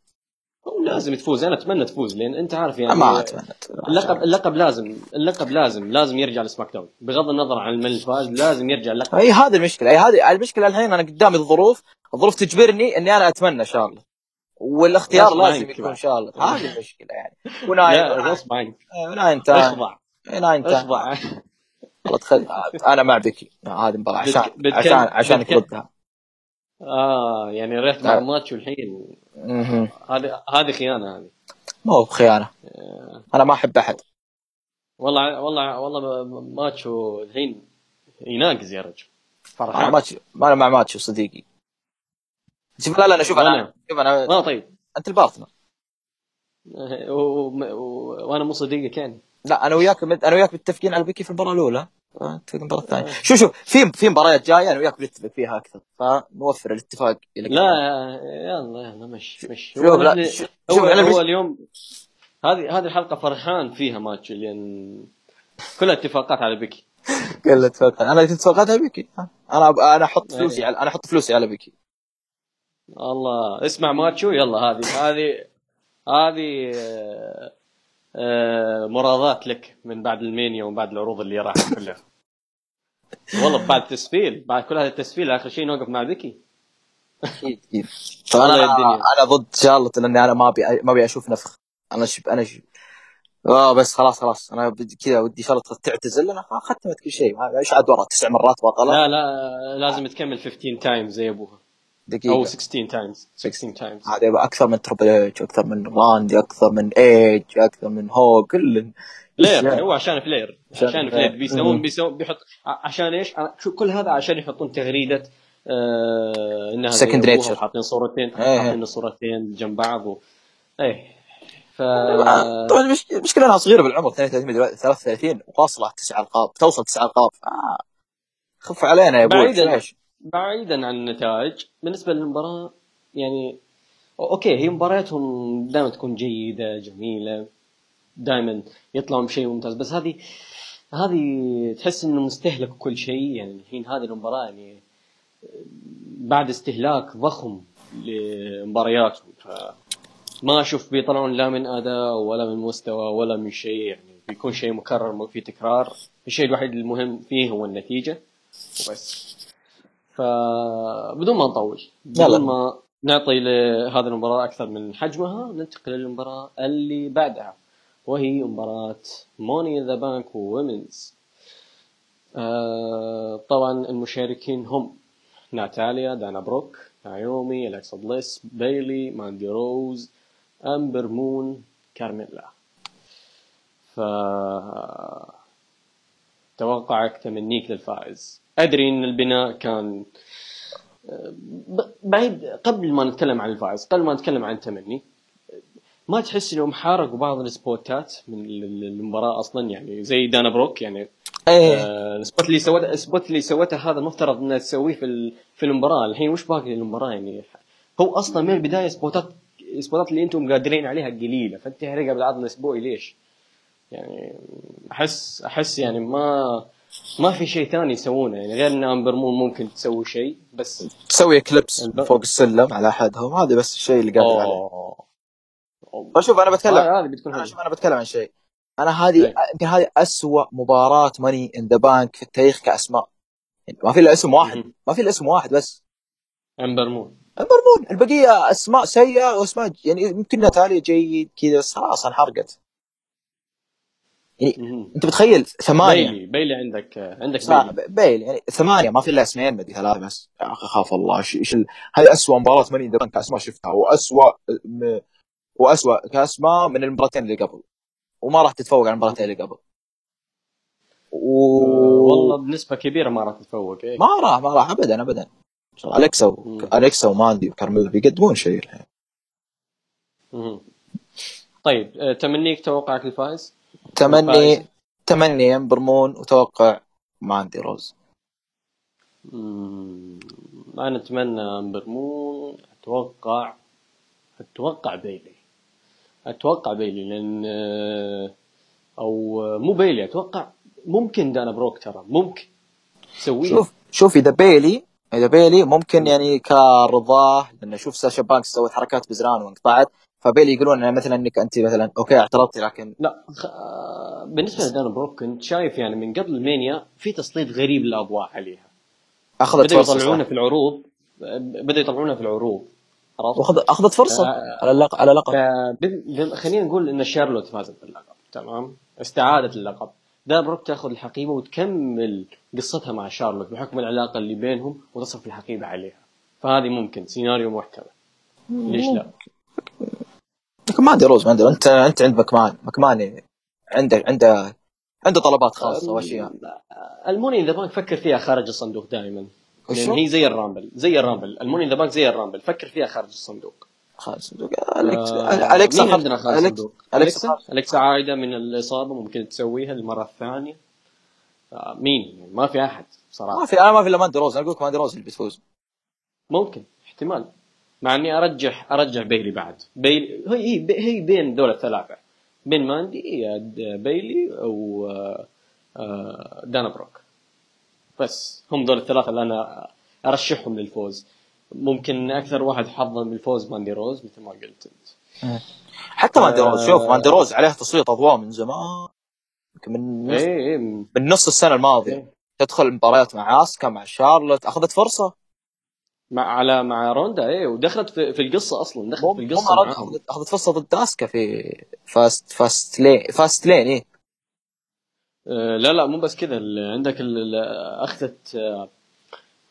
لازم تفوز. أنا أتمنى تفوز لأن أنت عارف يعني ما أتمنى اللقب اللقب لازم اللقب لازم لازم يرجع ل SmackDown. بغض النظر عن من الفاز لازم يرجع اللقب. اي هذه المشكلة. اي هذه المشكلة الحين أنا قدامي الظروف. الظروف تجبرني إني أنا أتمنى شارلوت والاختيار لازم يكون شارلوت هذه المشكلة يعني. وناين غصب عنك وناين اخضع ناين اخضع أنا مع بيكي هذه المباراه عشان عشان عشان ضدها آه يعني رحت مع الماتش والحين. هذه هذه خيانة هذه. مو بخيانة. آه. أنا ما أحب أحد. والله والله والله ماتشو الحين يناقز يا رجل. فرحان ماتشو ما أنا مع ماتشو صديقي شوف لا لا شوف أنا شوف أنا ما طيب. أنت ال partner. وأنا مو صديقك يعني. لا أنا وياك أنا وياك متفقين على بيكي في المباراة الأولى. المباراه الثانية. آه. شوف شوف في في مباريات جاية أنا وياك بنتفق فيها أكثر فنوفر الاتفاق لا يلا يلا مش مش. شوف لا شوف هو, هو اليوم هذه هذه الحلقة فرحان فيها ماتش لأن كلها اتفاقات على بيكي. كلها اتفاقات. أنا اتفاقات على بيكي. أنا أنا أحط. فلوسي أنا أحط فلوسي على بيكي. الله. اسمع ماتشو يلا هذه هذه هذه آه، آه، مرادات لك من بعد المانيا ومن بعد العروض اللي راحت كلها. والله بعد التسفيل بعد كل هذا التسفيل آخر شيء نوقف مع بيكي. أكيد أكيد أنا أنا ضد شارلوت لاني أنا ما أبي ما أبي أشوف نفخ. أنا شب أنا شب آه بس خلاص خلاص. أنا كذا ودي شارلوت تعتزل. أنا ختمت كل شيء. إيش عاد ورا تسع مرات بطلة. لا لا لازم تكمل 15 times زي أبوها. دقيقة. أو 16 times 16 times هذا أكثر من تربل اتش أكثر من راندي أكثر من ايج أكثر من هولك فلير هو عشان فلير عشان فلير بيسوون بيسوون بيحط عشان إيش؟ شو كل هذا عشان يحطون تغريدة آه إنها second nature حاطين صورتين إيه. حاطين صورتين جنب بعض و... إيه. ف طبعا المشكلة إنها صغيرة بالعمر 32 33 واصله تسع ألقاب توصل تسع ألقاب. آه. خف علينا يا أبوي بعيدا. بعيدا عن النتائج بالنسبة للمباراة يعني أوكي هي مبارياتهم دائما تكون جيدة جميلة دائما يطلعون بشيء ممتاز بس هذه هذه تحس إنه مستهلك كل شيء يعني الحين هذه المباراة يعني بعد استهلاك ضخم لمبارياتهم ما أشوف بيطلعون لا من أداء ولا من مستوى ولا من شيء يعني بيكون شيء مكرر مو في تكرار الشيء الوحيد المهم فيه هو النتيجة وبس فبدون ما نطول. بدون ما نعطي لهذه المباراة أكثر من حجمها ننتقل للمباراة اللي بعدها وهي مباراة Money the Bank women's. آه طبعا المشاركين هم ناتاليا دانا بروك نايومي الكسا بليس بيلي ماندي روز أمبر مون كارميلا. ف توقعك تمنيك للفائز. أدري إن البناء كان بعيد قبل ما نتكلم عن الفائز قبل ما نتكلم عن التمني ما تحس انهم حرقوا بعض السبوتات من المباراة أصلا؟ يعني زي دانا بروك يعني إيه. آه ال spot اللي سوته ال spot اللي سوته هذا المفترض انها تسويه في في المباراة. الحين وش باقي للمباراة يعني؟ هو أصلا من البداية سبوتات السبوتات اللي أنتم قادرين عليها قليلة فأنت تحرقها بالعرض الاسبوعي ليش؟ يعني احس أحس يعني ما ما في شيء ثاني يسوونه يعني غير إن امبر مون ممكن تسوي شيء بس تسوي Eclipse الب... فوق السلم على احدهم هذا بس الشيء اللي قادر عليه فشوف أنا بتكلم هذه بتكون أنا شوف أنا بتكلم عن شيء. أنا هذه يمكن هذه اسوء مباراة Money in the Bank في التاريخ كأسماء. يعني ما في إلا اسم واحد. ما في إلا اسم واحد بس. امبر مون امبر مون البقية أسماء سيئة وأسماء يعني يمكن نتاليا جيد كذا خلاص انحرقت. يعني مهم. انت بتخيل ثمانية بيلي بيلي عندك عندك بيلي بيل يعني ثمانية ما في إلا اسمين بدي ثلاثة بس يا أخي خاف الله إيش إيش ال... هذه اسوء مباراة Money the Bank كاسماء شفتها واسوء م... واسوء كاسماء من المباراتين اللي قبل وما راح تتفوق على المباراتين اللي قبل و... والله بنسبة كبيرة ما راح تتفوق إيه. ما راح ما راح ابدا ابدا الكسا و... مم. الكسا وماندي وكارميلا بيقدمون شيء الحين. طيب آه، تمنيك توقعك الفائز؟ تمني. تمني امبر مون وتوقع ماندي روز. مم. أنا أتمنى امبر مون. أتوقع أتوقع بيلي. أتوقع بيلي لأن آه، أو آه، مو بيلي أتوقع ممكن دانا بروك ترى. ممكن. تسويه شوف شوف إذا بيلي إذا بيلي ممكن يعني كرضاه لأن أشوف ساشا بانكس سوت حركات بزران وانقطعت. فبيلي يقولون إن مثلا إنك أنت مثلا أوكي اعترضتي لكن لا خ... بالنسبة لدانا بروك كنت شايف يعني من قبل المانيا في تسليط غريب للأضواء عليها أخذت بدأوا فرصة يطلعونها. في العروض بدأوا يطلعونها في العروض؟ واخذ أخذت فرصة آه. على اللقب على لقب ف- خلينا نقول إن شارلوت فازت باللقب تمام استعادت اللقب دان بروك تأخذ الحقيبة وتكمل قصتها مع شارلوت بحكم العلاقة اللي بينهم وتصرف الحقيبة عليها فهذه ممكن سيناريو محتمل ليش لا؟ لكن ما أدري روز ما أدري. انت أنت عند مكمان مكمان عنده عنده عنده طلبات خاصة وأشياء. ال Money in the Bank فكر فيها خارج الصندوق دائما؟ لأن هي زي الرامبل زي الرامبل. ألموني ذا بانك زي الرامبل فكر فيها خارج الصندوق. خالد صندوق أليكس آه، أليكس مين عندنا خارج الصندوق؟ أليكس أليكسا؟ أليكسا عايدة من الإصابة ممكن تسويها المرة الثانية. آه، مين؟ ما في أحد ما صراحة في أنا ما في إلا ماندي روز. أنا أقول لك ماندي روز اللي بتفوز ممكن احتمال. مع إني أرجح أرجح بيلي بعد. بيلي هي هي, هي بين دول الثلاثة بين ماندي بيلي أو آه، دانا بروك. بس هم دول الثلاثة اللي أنا أرشحهم للفوز. ممكن أكثر واحد حظا بالفوز ماندي روز مثل ما قلت أنت. حتى ماندي آه. روز. شوف ماندي روز عليها تسليط أضواء من زمان. يمكن من نص إيه إيه من نص السنة الماضية. إيه. تدخل المباريات مع اسكا مع شارلوت. أخذت فرصة. مع على مع روندا إيه ودخلت في, في القصة أصلا دخلت في القصة معاهم. اخذت فرصة ضد اسكا في فاست Fastlane Fastlane إيه. آه لا لا مو بس كذا عندك أخذت آه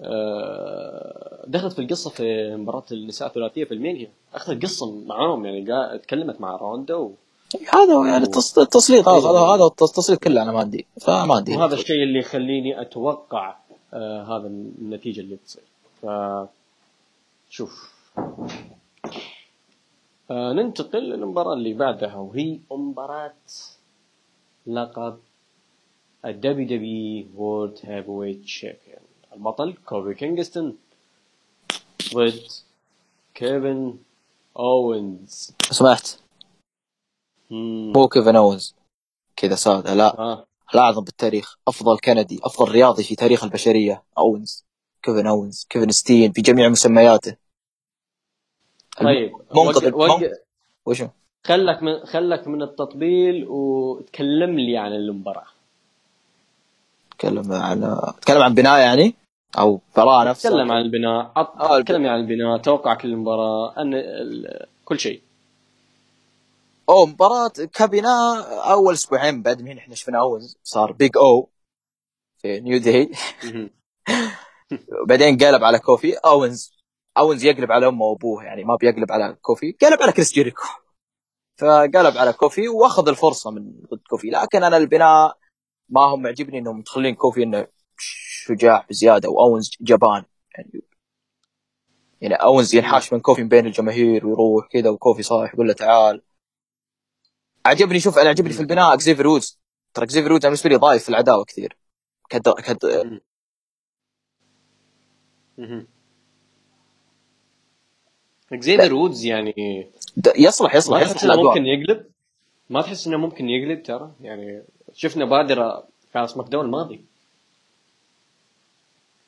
آه دخلت في القصة في مباراة النساء الثلاثية في المانيا أخذت قصة معاهم يعني تكلمت مع روندا و... هذا هو يعني التسليط هذا هذا هذا التسليط كله أنا ماندي فماندي وهذا الشيء اللي يخليني أتوقع آه هذا النتيجة اللي بتصير شوف آه ننتقل للمباراة اللي بعدها وهي مباراة لقب ال WWE World Heavyweight Champion. البطل كوبي كينغستون ضد كيفن أوينز. سمعت. مو كيفن اونز كذا سادة لا. آه. الاعظم بالتاريخ أفضل كندي أفضل رياضي في تاريخ البشرية أوينز. كيفن أوينز كيفن ستين في جميع مسمياته. طيب منقذ. وق... وشو؟ خلك من خلك من التطبيل وتكلم لي عن المباراة. تكلم عن تكلم عن بناء يعني؟ أو مباراه نفسها؟ تكلم عن البناء. آه تكلم عن البناء توقعك للمباراة أن كل شيء. أو مباراة كابينا أول أسبوعين بعد من إحنا شفنا اونز صار Big O في New Day وبعدين قلب على كوفي. اونز اونز يقلب على أمه وأبوه يعني ما بيقلب على كوفي. قلب على كريس جيريكو. فقلب على كوفي وأخذ الفرصة من ضد كوفي. لكن أنا البناء ما هم معجبني إنهم مخلين كوفي إنه شجاع بزيادة واونز جبان. يعني يعني اونز ينحاش من كوفي بين الجماهير ويروح كذا وكوفي صايح يقول له تعال. عجبني شوف أنا عجبني في البناء أكزيفير وودز. ترى أكزيفير وودز بالنسبة لي ضايف في العداوة كثير. كد كد اكزيفير وودز يعني يصلح يصلح ما تحس إنه ممكن يقلب؟ ما تحس إنه ممكن يقلب ترى؟ يعني شفنا بادره في سماك داون الماضي.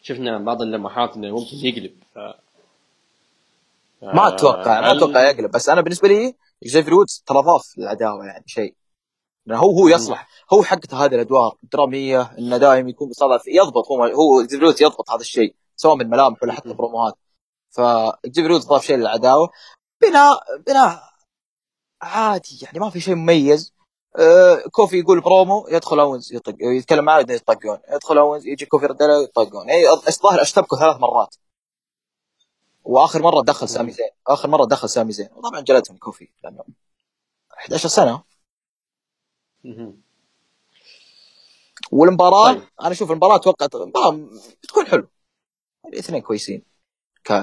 شفنا بعض اللمحات إنه ممكن يقلب. ف... ما أتوقع ما أتوقع يقلب. بس أنا بالنسبة لي اكزيفير وودز ترى ضاف للعداوه يعني شيء. هو هو يصلح. هو حقته هذه الأدوار. الدرامية إنه دائما يكون بصدف يضبط هو هو اكزيفير وودز يضبط هذا الشيء. سواء من ملامح ولا حتى بروموهات فاكزيفير وودز ضاف شيء للعداوة. بناء بناء عادي يعني ما في شيء مميز. آه كوفي يقول برومو يدخل أونز يطق يتكلم معاه يطقون. يدخل أونز يجي كوفي رد عليه يطقون. يعني الظاهر أشتبكوا ثلاث مرات. وآخر مرة دخل سامي زين. آخر مرة دخل سامي زين. وطبعا جلدهم كوفي لأنه 11 سنة. والمباراة طيب. أنا أشوف المباراة أتوقع المباراة بتكون حلو الاثنين كويسين.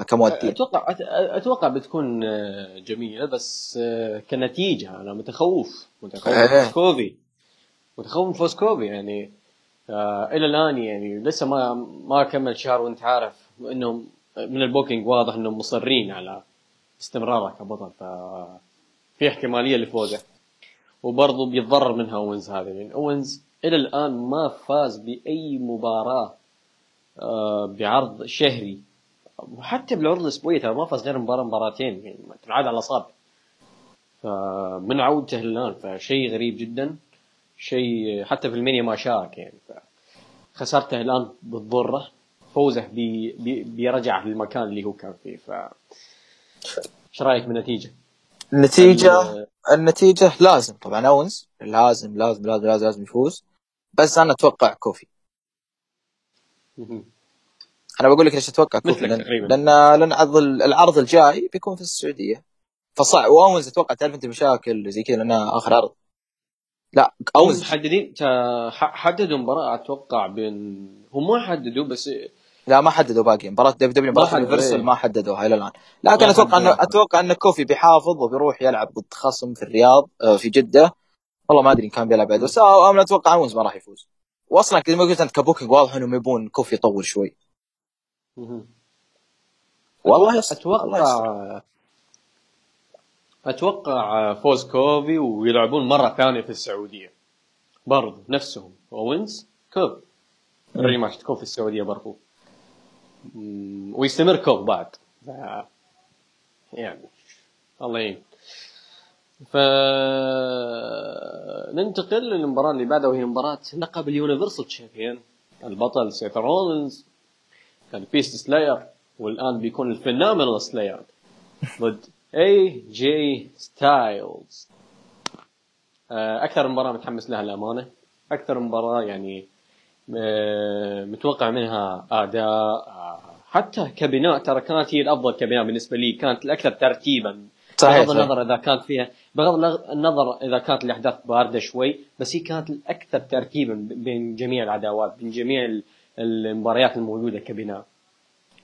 كمؤدين. أتوقع أتوقع بتكون آه، جميلة بس آه، كنتيجة أنا متخوف. متخوف إيه. فوز كوفي متخوف من فوز كوفي يعني آه إلى الآن يعني لسه ما ما كمل شهر وأنت عارف إنهم من ال booking واضح إنهم مصرين على استمراره كبطل في احتمالية لفوزه. وبرضه بيتضرر منها أوينز هذا لأن أوينز إلى الآن ما فاز بأي مباراة بعرض شهري. وحتى بالعروض الاسبوعيه ترى ما فاز غير مباراه مباراتين يعني تنعاد على الأصابع. فمن عودته الآن فشيء غريب جدا. شيء حتى في المانيا ما شارك يعني. خسارته الآن بتضره فوزه بي بي بيرجع للمكان اللي هو كان فيه. ف إيش رأيك بالنتيجة؟ النتيجة النتيجة لازم. طبعا أونز لازم لازم لازم لازم, لازم يفوز. بس أنا أتوقع كوفي. أنا بقول لك ليش أتوقع كوفي لأن لأن, لأن عرض العرض الجاي بيكون في السعودية. فصعب. واونز أتوقع تعرف أنت مشاكل زي كذا لأنها آخر عرض لا اونز محددين حددوا مباراة أتوقع بين هم ما حددوا بس لا ما حددوا باقي. مباراة ديف دبليو مباراة universal ما حددوها إلى الآن. لكن أتوقع إنه أتوقع إن كوفي بيحافظ وبيروح يلعب ضد خصم في الرياض آه، في جدة. والله ما أدري إن كان بيلعب بعد بس أنا أتوقع اونز ما راح يفوز. واصلا كذا ما قلت أنت ك booking واضح إنهم يبون كوفي يطول شوي. والله أتوقع أتوقع فوز كوفي ويلعبون مرة ثانية في السعودية. برضو نفسهم. أوينز كوفي. ال rematch تكون في السعودية برضو. ويستمر كوفي بعد. يعني الله يعين. ف ننتقل للمباراة اللي بعدها وهي مباراة لقب ال universal champion البطل سيث رولينز. كان beast slayer والآن بيكون ال phenomenal slayer ضد اي جي ستايلز أكثر مباراة متحمس لها الامانة أكثر مباراة يعني آه، متوقع منها أداء آه، حتى كبناء ترى كانت هي الأفضل كبناء بالنسبة لي كانت الاكثر ترتيبا. صحيح بغض النظر إذا كانت فيها بغض النظر إذا كانت الاحداث باردة شوي بس هي كانت الاكثر ترتيبا بين جميع العداوات بين جميع المباريات الموجودة كبناء.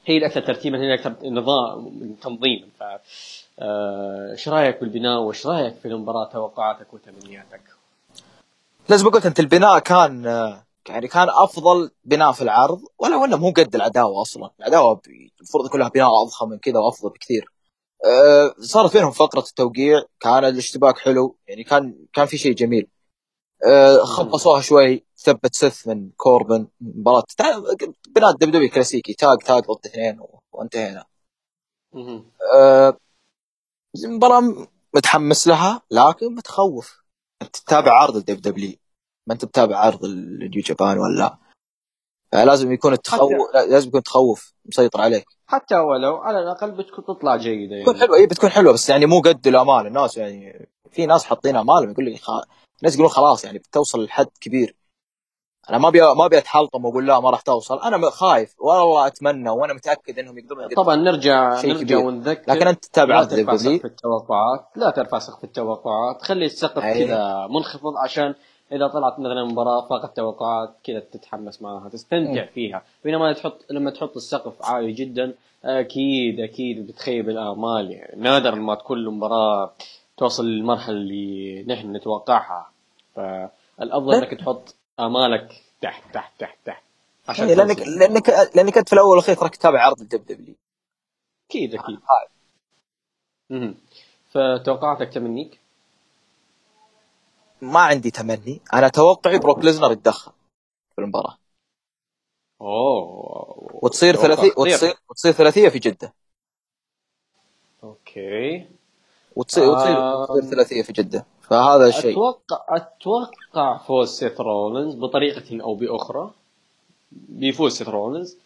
هي الأكثر ترتيبا هي الأكثر نظام تنظيما ف آه، إيش رأيك بالبناء وإيش رأيك في المباراة؟ توقعاتك وتمنياتك؟ لازم قلت أنت البناء كان يعني كان أفضل بناء في العرض ولو إنه مو قد العداوة أصلا. العداوة المفروض كلها بناء أضخم من كذا وأفضل بكثير. أه صارت بينهم فقرة التوقيع كان الاشتباك حلو يعني كان كان في شيء جميل. أه خبصوها شوي ثبت سيث من كوربن مباراة. بناء دبليو كلاسيكي tag tag ضد اثنين وانتهينا. أه مباراة متحمس لها لكن متخوف. أنت تتابع عرض الدب دبليو ما أنت بتابع عرض النيو جابان ولا فلازم يكون التخوف لازم يكون تخوف مسيطر عليك حتى ولو على الأقل بتكون تطلع جيدة يعني. بتكون حلوة اي بتكون حلوة بس يعني مو قد الامال الناس يعني في ناس حاطين امالهم يقول لك خ... الناس يقولون خلاص يعني بتوصل لحد كبير. أنا ما أبي ما أبي أتحلطم وأقول لا ما راح توصل. أنا خايف والله أتمنى وأنا متأكد إنهم يقدرون طبعا نرجع نرجع كبير. ونذكر. لكن أنت تتابع لا ترفع سقف التوقعات. لا ترفع سقف التوقعات. خلي السقف كذا منخفض عشان إذا طلعت مثلا مباراة فاقت توقعات كذا تتحمس معها تستمتع فيها. بينما تحط لما تحط السقف عالي جدا أكيد أكيد بتخيب الامال يعني نادر ما تكون المباراة توصل للمرحلة اللي نحن نتوقعها. فالأفضل إنك تحط آمالك تحت تحت تحت تحت. عشان يعني لانك لانك لأنك أنت في الأول والأخير تراك تتابع عرض الدب دبليو أكيد أكيد. أها فتوقعاتك تمنيك؟ ما عندي تمني. أنا توقعي بروك ليزنر يتدخل في المباراة. أوه. وتصير ثلاثيه وتصير وتصير ثلاثية في جدة. أوكي. وتصير آه... وتصير ثلاثية في جدة. فهذا الشيء. أتوقع أتوقع فوز سيث رولنز بطريقة أو بأخرى. بيفوز سيث رولنز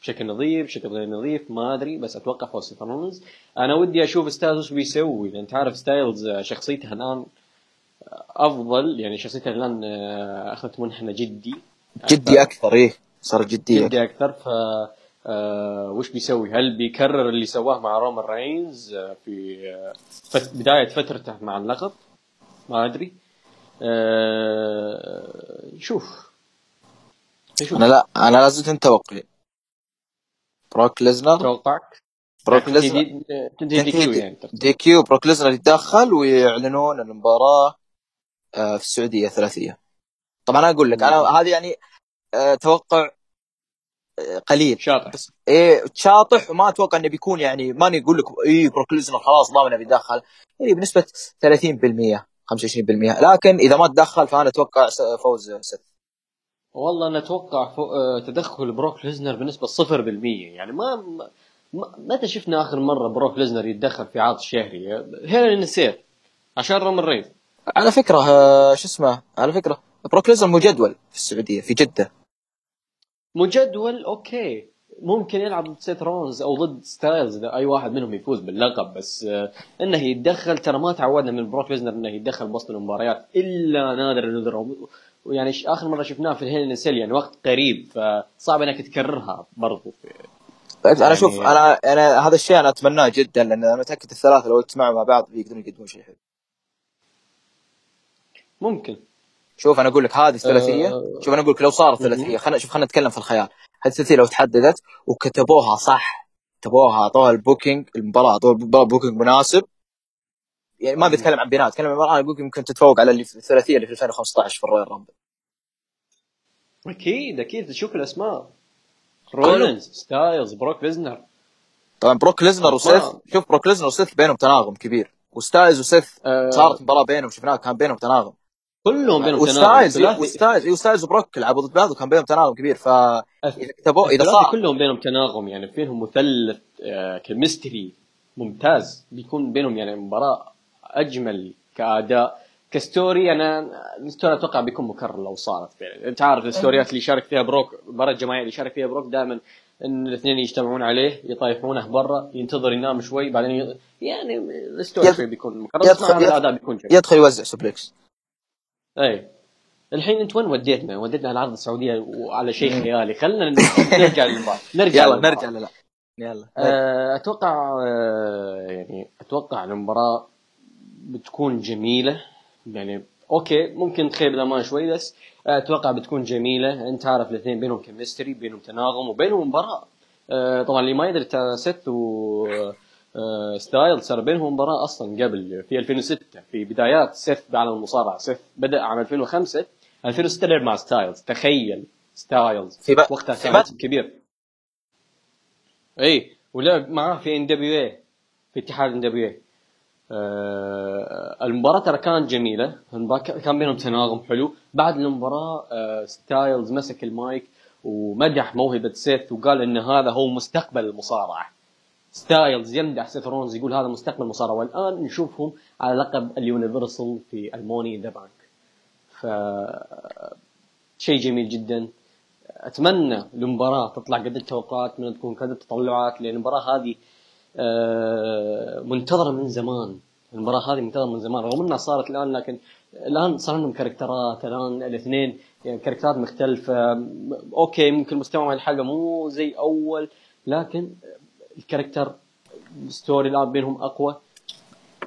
بشكل نظيف بشكل غير نظيف ما أدري بس أتوقع فوز سيث رولنز أنا ودي أشوف ستايلز وش بيسوي لأن تعرف ستايلز شخصيته الآن أفضل يعني شخصيته الان آه، أخذت منحنى جدي. جدي أكثر إيه صار جدي جدي أكثر. ف آه وش بيسوي؟ هل بيكرر اللي سواه مع رومان رينز آه، في آه فت بداية فترته مع اللقب؟ ما أدري. آه شوف. أنا لا أنا لازم زلت توقعي بروك ليزنر؟ توقعك؟ بروك ليزنر. DQ يعني دي Q بروك ليزنر يتدخل ويعلنون المباراة. آه، في السعودية ثلاثيه طبعا أنا أقول لك أنا هذه يعني آه، توقع آه، قليل. شاطح. بس إيه شاطح وما أتوقع إنه بيكون يعني ماني أقول لك اي بروك ليزنر خلاص ضامن بيدخل يعني بنسبة 30% 25% لكن إذا ما تدخل فأنا أتوقع فوز سيث. والله أنا أتوقع تدخل بروك ليزنر بنسبه 0% يعني ما متى شفنا آخر مرة بروك ليزنر يتدخل في عرض شهري. Hell in a Cell عشان رومان رينز. على فكرة آه، شو اسمه على فكرة بروك ليزنر مجدول في السعودية في جدة. مجدول أوكي. ممكن يلعب ضد سيث رولنز أو ضد ستايلز إذا أي واحد منهم يفوز باللقب بس آه، إنه يتدخل ترى ما تعودنا من بروك ليزنر إنه يتدخل بوسط المباريات إلا نادر نادر ويعني آخر مرة شفناه في ال Hell Cell يعني وقت قريب فصعب إنك تكررها برضو. طيب أنا شوف يعني أنا أنا هذا الشيء أنا أتمناه جدا لأن أنا متأكد الثلاثة لو اجتمعوا مع بعض يقدرون يقدمون شيء حلو. ممكن. شوف أنا أقول لك هذه الثلاثية. أه. شوف أنا أقول لك لو صارت ثلاثيه خلينا شوف خلينا نتكلم في الخيال. هذه الثلاثيه لو تحددت وكتبوها صح كتبوها اعطوها ال booking المباراة اعطوها booking مناسب. يعني ما بيتكلم عن بناء اتكلم عن المباراة. أقول يمكن تتفوق على اللي في الثلاثية اللي في 2015 في ال Royal Rumble. أكيد أكيد. تشوف الأسماء. رولينز ستايلز بروك ليزنر. طبعا بروك ليزنر وسيث شوف بروك ليزنر وسيث بينهم تناغم كبير. وستايلز وسيث أه. صارت مباراة بينهم شفناها كان بينهم تناغم. كلهم بينهم وستايلز وستايلز وستايلز وبروك لعبوا ضد بعض وكان بينهم تناغم كبير ف إذا كتبوا إذا صار. كلهم بينهم تناغم يعني فيهم مثلث آه chemistry ممتاز بيكون بينهم يعني مباراة أجمل كأداء. ك story أنا ال story أتوقع بيكون مكرر لو صارت فعلا. أنت عارف الستوريات اللي يشارك فيها بروك المباراه الجماعيه اللي يشارك فيها بروك دائما إن الاثنين يجتمعون عليه يطايحونه برا ينتظر ينام شوي بعدين ي... يعني ال story شوي بيكون مكرر يدخل بيكون جميل. يدخل يوزع suplex اي الحين أنت وين وديتنا؟ وديتنا العرض السعودية وعلى شيء خيالي. خلينا نرجع للمباراه نرجع يلا نرجع لا يلا. آه، أتوقع آه، يعني أتوقع المباراة بتكون جميلة. يعني okay ممكن تخيب الآمال شوي بس أتوقع بتكون جميلة. أنت عارف الاثنين بينهم chemistry بينهم تناغم وبينهم مباراة. آه، طبعا اللي ما يدري سيث و ستايلز صار بينهم مباراة أصلا قبل في 2006 في بدايات سيث بعالم المصارعة. سيث بدأ عام 2005 2006 لعب مع ستايلز. تخيل ستايلز. في وقتها كان كبير. اي ولعب معاه في NWA في اتحاد NWA آه المباراة ترى كانت جميلة. كان بينهم تناغم حلو. بعد المباراة آه ستايلز مسك المايك ومدح موهبة سيث وقال إن هذا هو مستقبل المصارعة. ستايلز يمدح سيث رولنز يقول هذا مستقبل المصارعه والآن نشوفهم على لقب ال Universal في ال Money in the Bank. ف شيء جميل جدا. أتمنى المباراة تطلع قد التوقعات من تكون قد التطلعات لأن المباراة هذه آه، منتظرة من زمان. المباراة هذه منتظرة من زمان رغم إنها صارت الآن لكن الآن صار عندهم كاركترات الآن الاثنين يعني كاركترات مختلفة. okay ممكن مستوى الحلقة مو زي أول لكن ال character story الآن بينهم أقوى.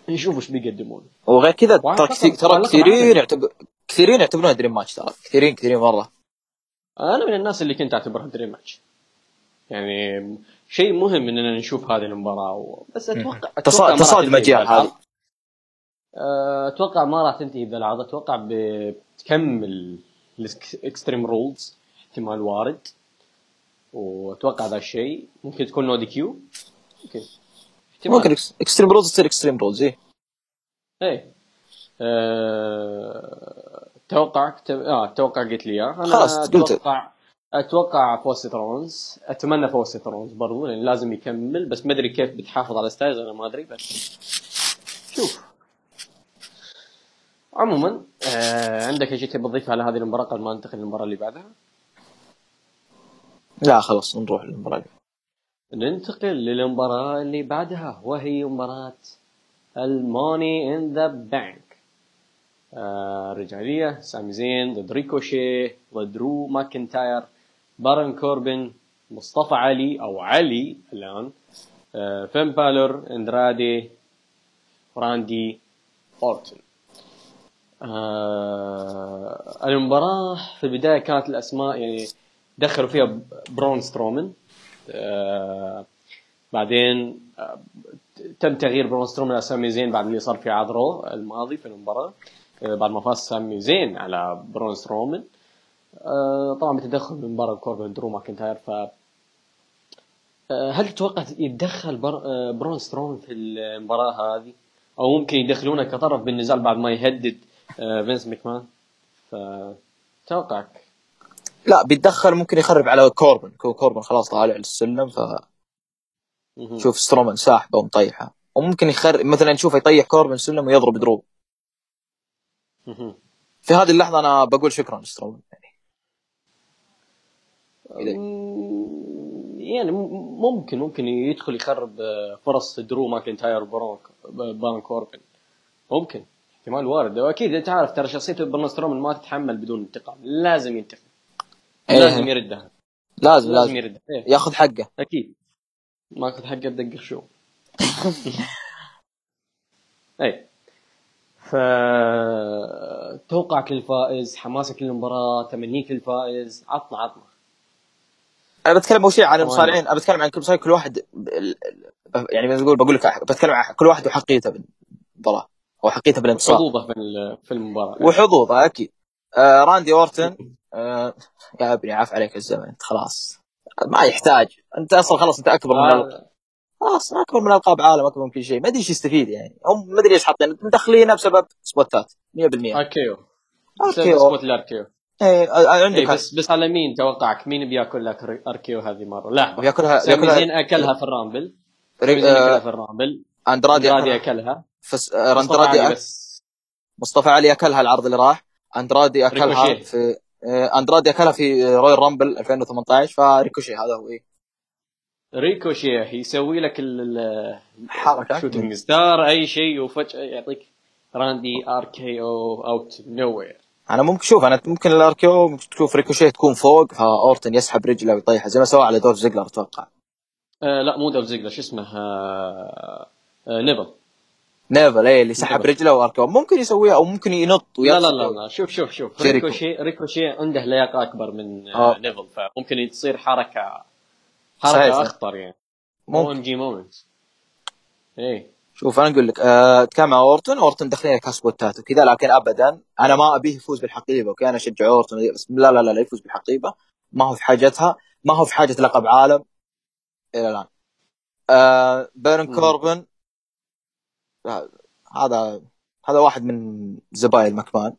نشوف إيش بيقدمون. وغير كذا ترى كثير ترى كثيرين يعتبر كثيرين يعتبرونها dream match ترى. كثيرين كثيرين مرة. أنا من الناس اللي كنت أعتبرها dream match يعني شيء مهم إننا نشوف هذه المباراة بس أتوقع تصادم اجيال هذه. أه، أتوقع ما راح تنتهي بالعرض أتوقع بتكمل ال Extreme Rules احتمال وارد. وأتوقع هذا الشيء. ممكن تكون no DQ ممكن ممكن Extreme Rules تصير Extreme Rules إيه. إيه. أه... توقع آه توقع قلت لي إياه. خلاص أتوقع أتوقع فوز رولنز أتمنى فوز رولنز برضو لأن لازم يكمل. بس ما أدري كيف بتحافظ على ستايلز أنا ما أدري بس شوف. عموما آه عندك شيء تبي تضيفه على هذه المباراة قبل ما ننتقل للمباراة اللي بعدها؟ لا خلاص نروح للمباراة. ننتقل للمباراة اللي بعدها وهي مباراة ال Money in the Bank الرجاليه سامي زين ضد ريكوشي ضد درو ماكنتاير بارون كوربن مصطفى علي أو علي الآن آه فين بالور أندرادي راندي أورتون. آه المباراة في البداية كانت الأسماء يعني دخلوا فيها برون سترومان آه بعدين آه تم تغيير برون سترومان لسامي زين بعد اللي صار في عرض رو الماضي في المباراة. آه بعد ما فاز سامي زين على برون سترومان طبعا بتدخل من برا كوربن درو ماكنتاير ف هل تتوقع يتدخل برون سترومان في المباراة هذه؟ أو ممكن يدخلونه كطرف بالنزال بعد ما يهدد فينس ميكمان؟ فتوقعك لا بيتدخل ممكن يخرب على كوربن. كوربن خلاص طالع للسلم ف شوف سترومان ساحبه ومطيحه. وممكن يخرب مثلا نشوفه يطيح كوربن السلم ويضرب درو. في هذه اللحظة أنا بقول شكرا سترومان يعني. يعني ممكن ممكن يدخل يخرب آه، فرص درو ماكنتاير وبرونك بان كوربن. ممكن. احتمال وارد. وأكيد انت عارف ترى شخصية برون سترومان ما تتحمل بدون انتقام. لازم ينتقم. إيه. لازم يردها لازم لازم يردها إيه. ياخذ حقه. أكيد. ما اخذ حقه تدقق شو. اي ف توقعك للفائز حماسك للمباراة تمنيك للفائز عطنا عطنا. أنا بتكلم أول شيء عن المصارعين. أنا بتكلم عن كل مصارع كل واحد يعني مثل تقول بقول لك بتكلم عن كل واحد وحقيته بالمباراة أو حقيته بالانتصار. حظوظه في في المباراة. وحظوظه أكيد. آه راندي أورتن آه يا ابني عفى عليك الزمن انت خلاص. ما يحتاج. أنت أصلا خلاص أنت أكبر من آه. خلاص أكبر من ألقاب عالم أكبر من كل شيء. ما أدري إيش يستفيد يعني. هم ما أدري إيش حاطين. مدخلينه بسبب سبوتات 100% RKO. RKO. spot ال RKO. إيه عندك إيه بس بس على مين؟ توقعك مين بياكل لك RKO هذه مرة؟ لا. بياكلها بياكلها أكلها في الرامبل. سامي أكلها في الرامبل. أندرادي أندرادي أكلها. فس... اندرادي. مصطفى علي أكلها العرض اللي راح. أندرادي أكلها ريكوشي. في أندرادي أكلها في رويال رامبل 2018 فريكوشي هذا هو. إيه. ريكوشي يسوي لك الحركه shooting star أي شيء وفجأة يعطيك راندي RKO outta no أنا ممكن شوف أنا ممكن ال RKO تشوف ريكوشي تكون فوق فأورتن يسحب رجله ويطيحها زي ما سوى على دولف زيجلر أتوقع. آه لا مو دولف زيجلر شو اسمه؟ آه آه نيفل. نيفل إيه اللي سحب رجله و RKO ممكن يسويها أو ممكن ينط لا لا لا, لا. شوف شوف شوف. ريكوشي ريكوشي عنده لياقة أكبر من آه. نيفل فممكن تصير حركة حركة صحيح. أخطر يعني. ممكن. OMG moment إيه. شوف أنا أقول لك أه تكلم مع أورتون. أورتون داخلين كاسبوتات وكذا لكن ابدا أنا ما أبيه يفوز بالحقيبة okay؟ أنا أشجع أورتون. بس لا لا لا, لا يفوز بالحقيبة. ما هو في حاجتها ما هو في حاجة لقب عالم إلى الآن. آه بارون كوربن هذا هذا واحد من زباين ماكمان.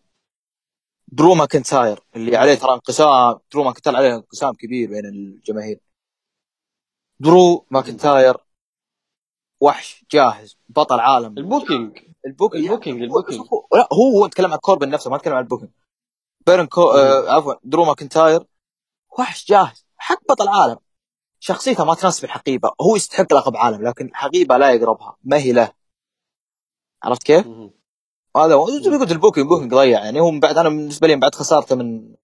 درو ماكنتاير اللي عليه ترى انقسام درو ماكنتاير عليه انقسام كبير بين الجماهير. درو ماكنتاير وحش جاهز بطل عالم. البوكينج. البوكينج البوكينج البوكينج. لا هو هو يتكلم عن كوربن نفسه ما يتكلم عن ال booking. بيرن كو آه عفوا درو ماكنتاير وحش جاهز حق بطل عالم. شخصيته ما تناسب الحقيبة هو يستحق لقب عالم لكن الحقيبه لا يقربها ما هي له. عرفت كيف؟ هذا هو. زي ما قلت ال booking booking ضيع يعني هو من بعد أنا بالنسبة لي من بعد خسارته من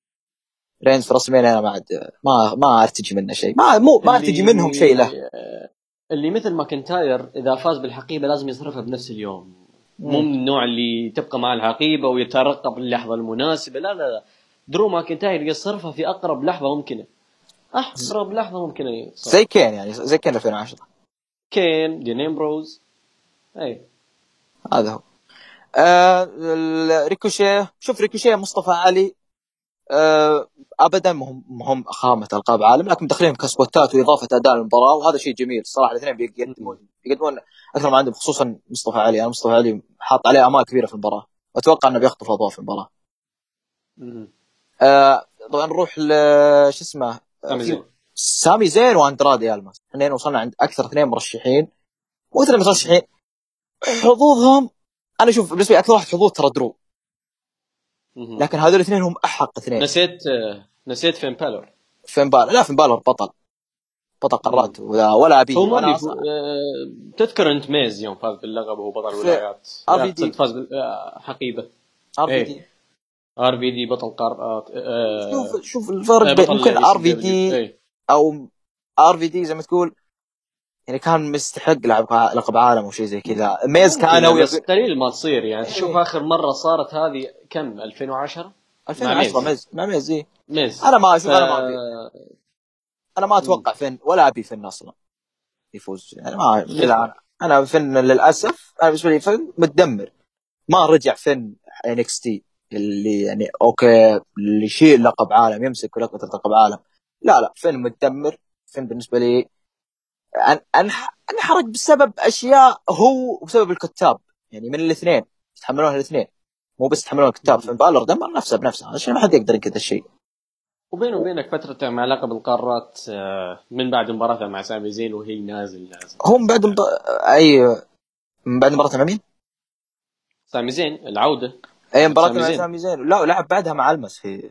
رينز في WrestleMania أنا ما عاد ما ما أرتجي منه شيء. ما مو ما أرتجي منهم شيء له. اللي مثل ماكنتاير إذا فاز بالحقيبة لازم يصرفها بنفس اليوم. مو من النوع اللي تبقى مع الحقيبة ويترقب اللحظة المناسبة. لا لا لا. درو ماكنتاير يصرفها في أقرب لحظة ممكنة. أقرب لحظة ممكنة. يصرف. زي كين يعني زي كين 2010 كين دين إمبروز اي هذا هو. آه ريكوشيه شوف ريكوشيه مصطفى علي آه ابدا مهم مهم خامة ألقاب عالم لكن مدخلينهم ك spot ات وإضافة أداء للمباراة وهذا شيء جميل الصراحه الاثنين بيقدمون بيقدمون أكثر ما عندهم خصوصا مصطفى علي. أنا مصطفى علي حاط عليه أمال كبيرة في المباراة وأتوقع إنه بيخطف أضواء في المباراة. آه طبعا نروح ل شو اسمه سامي زين. سامي زين وأندرادي ألماس. اثنين وصلنا عند أكثر اثنين مرشحين مو اثنين مرشحين حظوظهم أنا أشوف بالنسبة لي أكثر واحد حظوظ ترى درو. لكن هذول الاثنين هم أحق اثنين. نسيت نسيت فين بالور. فين بالور؟ لا فين بالور بطل. بطل قارات ولا أبي هو ما أصلا... آه، تذكر أنت ميز يوم فاز باللقب وهو بطل الولايات ار دي فاز بالحقيبه ار في دي ار في دي بطل قارات آه شوف شوف الفرق بين ممكن ار في دي أو ار في دي زي ما تقول يعني كان مستحق لعب لقب عالم أو شيء زي كذا. ميز كان بس قليل ما تصير يعني. شوف إيه. آخر مرة صارت هذه كم؟ 2010 2010 ميز. مع ميز اي ميز. أنا ما أشوف ف... أنا ما أنا ما أتوقع فن ولا أبي فن أصلا. يفوز. يعني ما كذا أنا أنا فن للأسف أنا بالنسبة لي فن متدمر. ما رجع فن NXT اللي يعني okay اللي يشيل لقب عالم يمسك لقب لقب عالم. لا لا فن متدمر. فن بالنسبة لي انحرق بسبب أشياء هو وبسبب الكتاب. يعني من الاثنين يتحملونها الاثنين. مو بس يتحملون الكتاب. فين بالر دمر نفسه بنفسه. عشان ما حد يقدر ينكر الشيء وبينه وبينك فترته مع لقب القارات آه، من بعد مباراته مع سامي زين وهي نازل نازل. هو من بعد مب... اي من بعد مباراته مع مين؟ سامي زين العودة. أي مباراته مع سامي زين. لا لعب بعدها مع المس في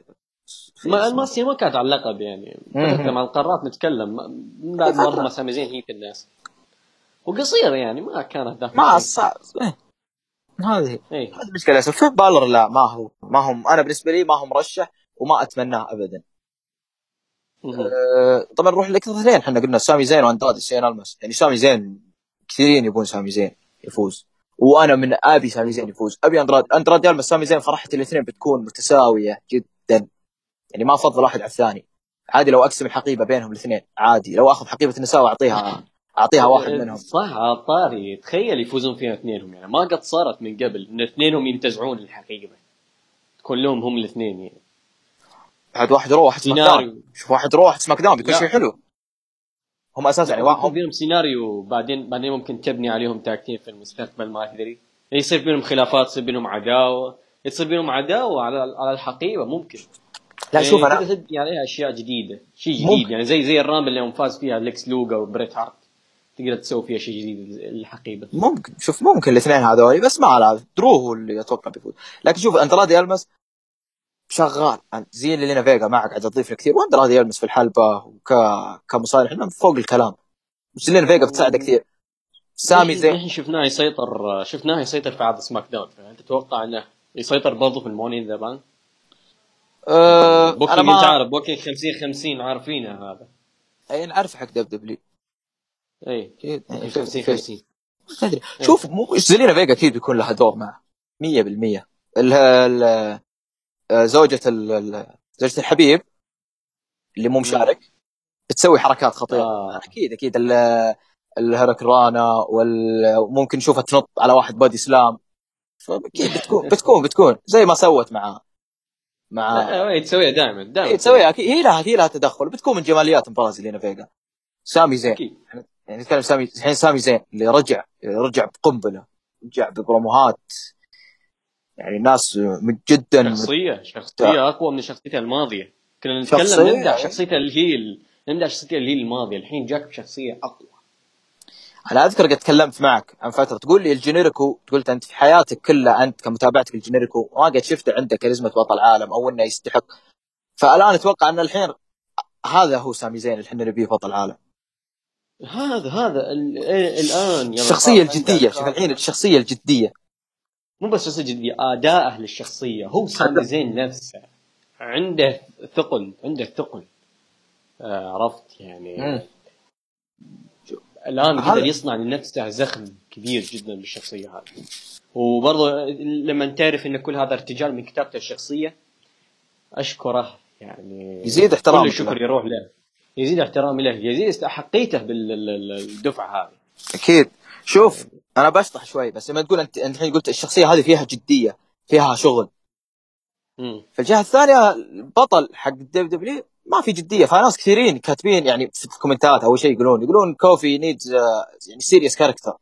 ما الماسيا ما كانت على اللقب يعني. مع القارات نتكلم بعد مرة سامي زين هي في الناس. وقصير يعني ما كانت دافع ما صعب إيه. هذه إيه؟ هذه المشكلة. في بالر لا ما هو ما هم أنا بالنسبة لي ما هو مرشح وما أتمناه ابدا. أه طبعا نروح لاكثر اثنين. إحنا قلنا سامي زين واندرادي سين ألمس. يعني سامي زين كثيرين يبون سامي زين يفوز. وأنا من أبي سامي زين يفوز. أبي اندراد أندراد المس سامي زين فرحتي الاثنين بتكون متساوية جدا. يعني ما أفضل واحد على الثاني. عادي لو أقسم الحقيبة بينهم الاثنين عادي. لو أخذ حقيبة النساء واعطيها أعطيها واحد منهم. صح عطاري تخيل يفوزون فيها اثنينهم. يعني ما قد صارت من قبل إن اثنينهم ينتزعون الحقيبة. تكون لهم هم الاثنين يعني. بعد واحد Raw واحد SmackDown. شوف واحد Raw واحد SmackDown بيكون شيء حلو. هم أساسا يعني هم بينهم سيناريو بعدين بعدين ممكن تبني عليهم tag team في المستقبل ما أدري. يصير بينهم خلافات يصير بينهم عداوة. يصير بينهم عداوة على على الحقيبة ممكن. لا شوف يعني أنا تبني عليها أشياء جديدة شيء جديد. ممكن. يعني زي زي ال Rumble اللي يوم فاز فيها ليكس لوجر وبريت هارت تقدر تسوي فيها شيء جديد الحقيبة. ممكن شوف ممكن الاثنين هذول بس ما على درو هو اللي أتوقع بيفوز. لكن شوف اندرادي ألمس؟ شغال. زيلينا فيجا ما قاعد تضيف له كثير. واندرادي ألمس في الحلبة وك كمصارع انه فوق الكلام. بس زيلينا فيجا بتساعده كثير. سامي زي الحين شفناه يسيطر شفناه يسيطر في عرض SmackDown. فانت تتوقع إنه يسيطر برضه في ال Money in the Bank؟ أه booking ما... انت عارف booking 50 50 عارفينه هذا. أي نعرف حق WWE. إي 50 50 أدري. شوف مو زيلينا فيجا أكيد بيكون لها دور معه 100% ال زوجة ال زوجة الحبيب اللي مو مشارك بتسوي حركات خطيرة. آه. أكيد أكيد. ال hurricanrana وممكن نشوفها تنط على واحد body slam. فأكيد بتكون بتكون بتكون. زي ما سوت مع مع تسويها دائما دائما إيه تسويها أكيد هي لها هي لها تدخل. بتكون من جماليات مباراه زيلينا فيجا سامي زين. أكيد. يعني نتكلم سامي الحين سامي زين اللي رجع رجع بقنبلة. رجع ببروموهات. يعني الناس جدا شخصية شخصية أقوى من شخصيته الماضية. كنا نتكلم نمدح شخصيته ال heel نمدح شخصيته ال heel الماضية. الحين جاك بشخصية أقوى. أنا أذكر قد تكلمت معك عن فترة. تقول لي الجينيريكو قلت أنت في حياتك كلها أنت كمتابعتك للجينيريكو ما قد شفت عنده كاريزما بطل عالم أو إنه يستحق. فالآن أتوقع أن الحين هذا هو سامي زين اللي إحنا نبيه بطل عالم هذا هذا إيه، الآن الشخصية الجدية. شوف الحين الشخصية الجدية. مو بس الشخصيه الجديه أداءه للشخصية. هو سامي زين نفسه. عنده ثقل عنده ثقل. آه عرفت يعني. الآن قدر يصنع لنفسه زخم كبير جدا بالشخصية هذه. وبرضه لما تعرف إن كل هذا ارتجال من كتابته الشخصية أشكره يعني يزيد احترام كل الشكر يروح له. يزيد احترامي له. يزيد احقيته بالدفعة هذه. أكيد. شوف أنا بشطح شوي بس لما تقول انت الحين قلت الشخصية هذه فيها جدية فيها شغل. في الجهة الثانية البطل حق WWE ما في جدية. فناس كثيرين كاتبين يعني في ال comment ات اول شيء يقولون يقولون Kofi needs يعني serious character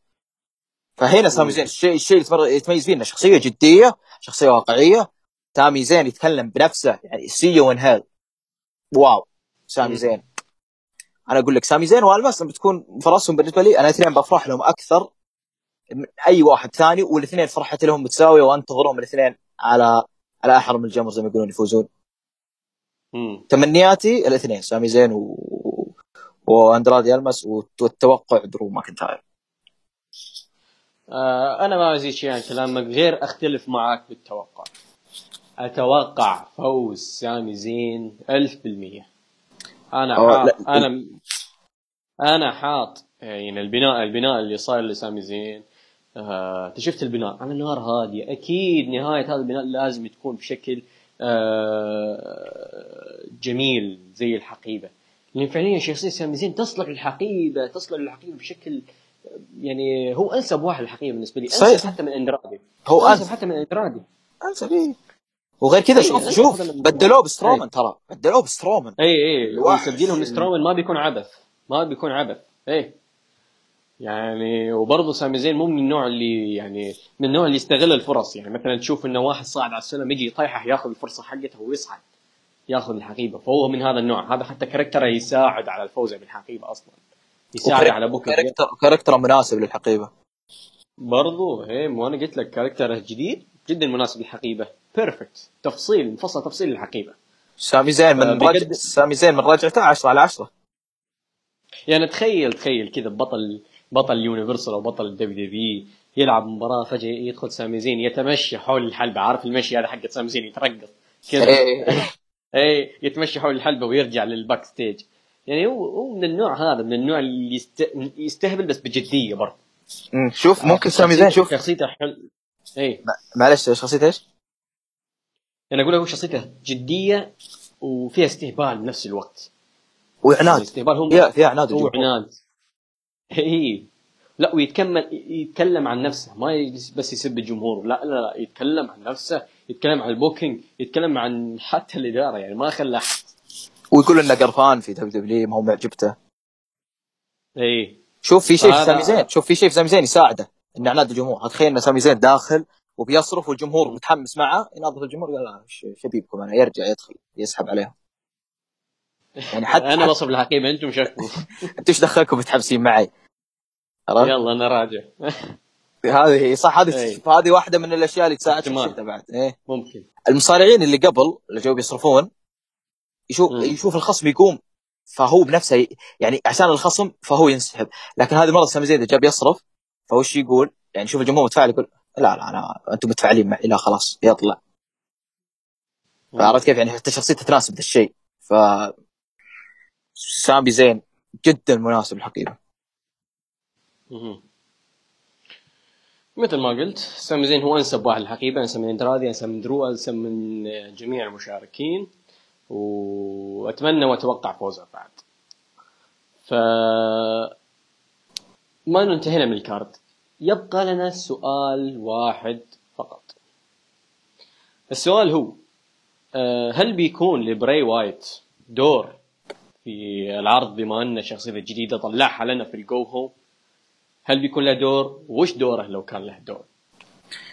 فهنا سامي زين الشيء الشيء اللي يتميز فيه إنه شخصية جدية شخصية واقعية. سامي زين يتكلم بنفسه يعني see you in hell wow. سامي زين. أنا أقول لك سامي زين وألمس بتكون فرصهم بالنسبة لي أنا اثنين بفرح لهم أكثر من أي واحد ثاني والاثنين فرحتي لهم متساوية وأنتظرهم الاثنين على على احر من الجمر زي ما يقولون يفوزون. تمنياتي الاثنين سامي زين و... وأندرادي ألمس والتوقع درو ماكنتاير. آه أنا ما أزيد شيء عن كلامك غير أختلف معاك بالتوقع. أتوقع فوز سامي زين 1000% أنا حاط أنا أنا حاط يعني البناء البناء اللي صاير لسامي زين آه، أنت شفت البناء؟ على نار هادية. أكيد نهاية هذا البناء لازم تكون بشكل آه جميل زي الحقيبة. لأن فعليا شخصيه سامي زين تصلح للحقيبه تصلح للحقيبه بشكل يعني هو أنسب واحد الحقيبة بالنسبة لي أنسب حتى من اندرادي هو أنسب حتى من اندرادي أنسب إيه. وغير كذا شوف شوف بدلوه بسترومان ترى. بدلوه بسترومان اي اي وتبديلهم سترومان ما بيكون عبث. ما بيكون عبث. اي يعني وبرضه سامي زين مو من النوع اللي يعني من النوع اللي يستغل الفرص. يعني مثلا تشوف إنه واحد صاعد على السلم يجي يطيحه ياخذ الفرصة حقته ويصعد. ياخذ الحقيبة فهو من هذا النوع. هذا حتى character ه يساعد على الفوز بالحقيبة أصلا. يساعد على book character character مناسب للحقيبة. برضو إيه وأنا قلت لك character جديد جدا مناسب للحقيبة. perfect تفصيل مفصل تفصيل للحقيبة. سامي زين من رجع سامي زين من رجعته 10 على 10 يعني تخيل تخيل كذا بطل بطل universal أو بطل ال WW يلعب مباراة فجأة يدخل سامي زين يتمشى حول الحلبة عارف المشي هذا حق سامي زين يترقص. كذا. اي يتمشى حول الحلبة ويرجع لل backstage يعني هو هو من النوع هذا من النوع اللي يستهبل بس بجدية برضه. شوف ممكن سامي زين شوف. شخصيته حل اي معلش شخصيته إيش؟ أنا أقول لك هو شخصيته جدية وفيها استهبال بنفس الوقت. وعناد. استهبال هو فيها فيها عناد هو عناد. اي لا ويتكلم يتكلم عن نفسه ما بس يسب الجمهور لا لا لا يتكلم عن نفسه. يتكلم عن ال booking يتكلم عن حتى الإدارة يعني ما خلى أحد. ويقول إنه قرفان في WW ما هو معجبته إي. شوف في شيء في سامي زين شوف في شيء في سامي زين يساعده ان عناد الجمهور. تخيل إن سامي زين داخل وبيصرف والجمهور متحمس معه ينظف الجمهور قال لا شبيكم أنا؟ يرجع يدخل يسحب عليهم. يعني حتى أنا بصرف الحقيبه أنتم شكوا. أنتم إيش دخلكم متحمسين معي؟ يلا أنا راجع. هذه صح هذه إيه. هذه واحدة من الأشياء اللي تساعد شخصيته بعد. إيه ممكن. المصارعين اللي قبل اللي جو بيصرفون يشوف م. يشوف الخصم يقوم فهو بنفسه يعني عشان الخصم فهو ينسحب. لكن هذه المره سامي زيد جاب بيصرف فوش يقول؟ يعني شوف الجمهور متفاعل يقول لا لا أنا أنتم متفاعلين معي لا خلاص يطلع. فعرفت كيف؟ يعني حتى شخصيته تناسب ذا الشيء. ف سامي زين جدا مناسب الحقيقة مثل ما قلت سامي زين هو أنسب واحد للحقيبة أنسب من اندرادي أنسب من درو أنسب من جميع المشاركين. وأتمنى وأتوقع فوزه بعد. ف ما انتهينا من ال card. يبقى لنا سؤال واحد فقط. السؤال هو آه، هل بيكون لبراي وايت دور في العرض بما أن شخصيته الجديدة طلعها لنا في ال go home؟ هل بيكون له دور؟ وش دوره لو كان له دور؟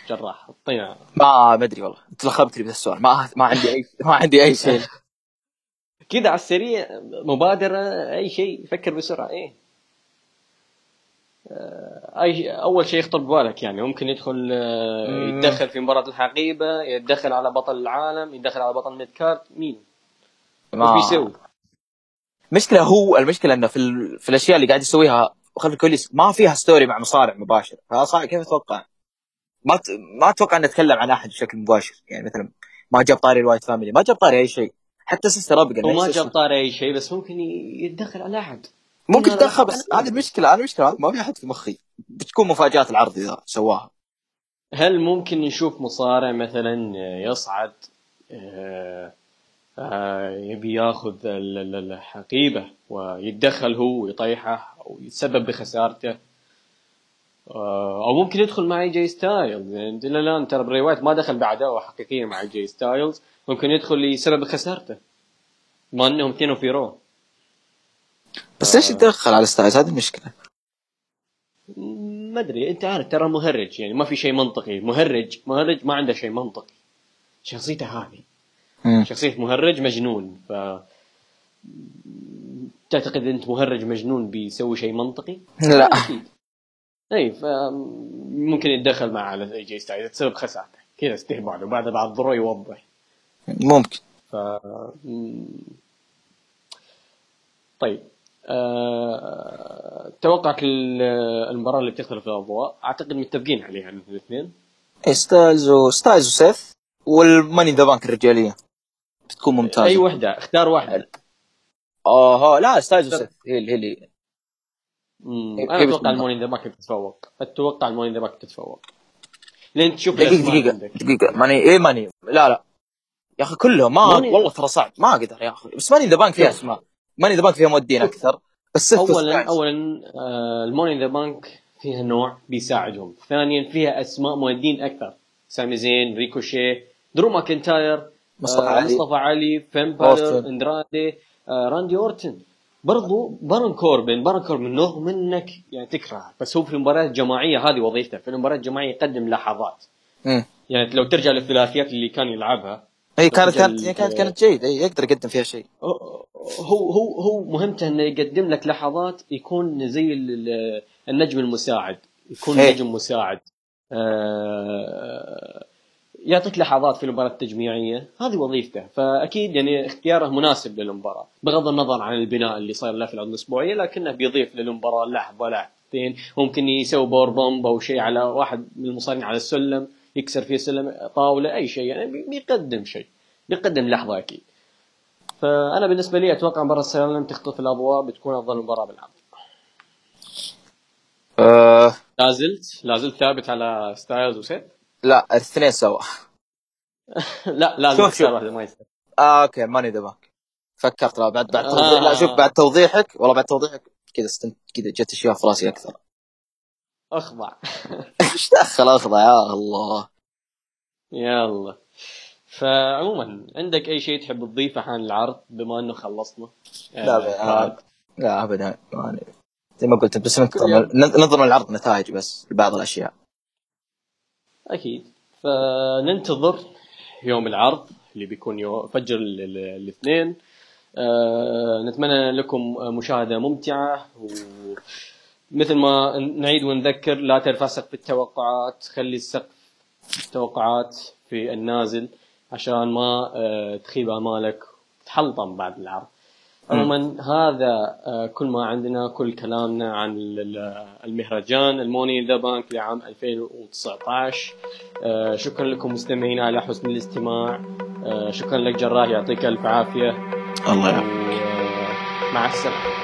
جراح اعطينا ما ما أدري والله انت لخبت لي بالسؤال ما ما عندي اي ما عندي أي شيء كذا على السريع مبادرة أي شيء فكر بسرعة إيه آه، أي أول شيء يخطر ببالك يعني ممكن يدخل آه، يتدخل في مباراة الحقيبة يتدخل على بطل العالم يتدخل على بطل ميد كارت مين؟ ما بيسوي؟ المشكلة هو المشكلة إنه في, ال... في الأشياء اللي قاعد يسويها خلف الكواليس. ما فيها story مع مصارع مباشر. فصعب كيف أتوقع؟ ما ت... ما أتوقع إنه اتكلم عن أحد بشكل مباشر. يعني مثلا ما جاب طاري الوايت فاميلي ما جاب طاري أي شيء. حتى سيستر ابيجل هو ما جاب طاري أي شيء بس ممكن يتدخل على أحد. ممكن يتدخل بس هذه المشكلة هذه المشكلة ما في أحد في مخي. بتكون مفاجاه العرض إذا سواها. هل ممكن نشوف مصارع مثلا يصعد آه، آه، يبي ياخذ الحقيبة ويتدخل هو ويطيحه؟ أو يتسبب بخسارته. آه، أو ممكن يدخل مع اي جي ستايلز يعني إلى الآن ترى براي وايت ما دخل بعداوه حقيقيه مع اي جي ستايلز ممكن يدخل لسبب خسارته. ما إنهم اثنين في رو بس ليش يتدخل على ستايلز هذه المشكلة ما أدري. أنت عارف ترى مهرج. يعني ما في شيء منطقي. مهرج مهرج ما عنده شيء منطقي. شخصيته هذه. شخصية مهرج مجنون. ف تعتقد أنت مهرج مجنون بيسوي شيء منطقي؟ لا. أكيد. اي ممكن يتدخل مع على جي ستايلز تسبب خسارته. كذا استهبال وبعد بعد ضروري يوضح. ممكن. ف طيب أه... توقعك المباراة اللي بتخطف الأضواء أعتقد متفقين عليها الاثنين. إيه ستايلز وستايلز وسيث وال Money in the Bank الرجالية. بتكون ممتازة. أي وحدة اختار واحدة. آه لا ستايلز وسيث هي اللي هي اللي أنا أتوقع ال Money in the Bank تتفوق. أتوقع ال Money in the Bank تتفوق. لين تشوف دقيقة دقيقة دقيقة. Money إيه Money. لا لا. يا أخي كلهم ما Money... والله ترى صعب. ما أقدر يا أخي. بس Money in the Bank فيها أسماء. Money in the Bank فيها مؤدين أكثر. بس اولا اولا آه ال Money in the Bank فيها نوع بيساعدهم. ثانيا فيها أسماء مؤدين أكثر. سامي زين ريكوشي درو ماكنتاير مصطفى آه علي. مصطفى علي فين بالر اندرادي راندي اورتن. برضو بارون كوربن بارون كوربن رغم انك يعني تكره. بس هو في المباريات الجماعية هذه وظيفته. في المباريات الجماعية يقدم لحظات. م. يعني لو ترجع للثلاثيات اللي كان يلعبها. اي كانت كانت كانت كانت جيدة. اي يقدر يقدم فيها شيء. هو هو هو مهمته إنه يقدم لك لحظات يكون زي النجم المساعد. يكون هي. نجم مساعد. آه يعطيك لحظات في المباراة التجميعية. هذه وظيفته. فأكيد يعني اختياره مناسب للمباراة بغض النظر عن البناء اللي صاير له في العروض الاسبوعيه لكنه بيضيف للمباراة لحظه لحظتين ممكن يسوي بور بومب أو شيء على واحد من المصارعين على السلم يكسر فيه سلم طاولة أي شيء. يعني بيقدم شيء. بيقدم لحظة أكيد. فأنا بالنسبة لي أتوقع مباراة السلام تخطف الأضواء بتكون أفضل مباراة بالعرض. أه... لا زلت لا زلت ثابت على ستايلز وسيث؟ لا الاثنين سوا. لا لا شوف شوف. ما يصير. آه okay Money the فكرت لا بعد بعد آه. لا شوف بعد توضيحك والله بعد توضيحك كذا استنت كذا جت أشياء في راسي أكثر. أخضع. إيش دخل أخضع؟ يا الله. يلا فعموما عندك أي شيء تحب تضيفه عن العرض؟ بما إنه خلصنا. لا آه لا ابدا. زي ما قلت بس ننظر العرض نتائج بس لبعض الأشياء. أكيد. فننتظر يوم العرض اللي بيكون يوم فجر الاثنين. آه نتمنى لكم مشاهدة ممتعة ومثل ما نعيد ونذكر لا ترفع سقف التوقعات. خلي السقف التوقعات في النازل عشان ما آه تخيب آمالك تحلطم بعد العرض. عموما هذا آه، كل ما عندنا كل كلامنا عن المهرجان الموني ذا بانك لعام 2019 آه، شكرا لكم مستمعينا على حسن الاستماع. آه، شكرا لك جراح يعطيك ألف عافية. الله يعافيك. مع السلامة.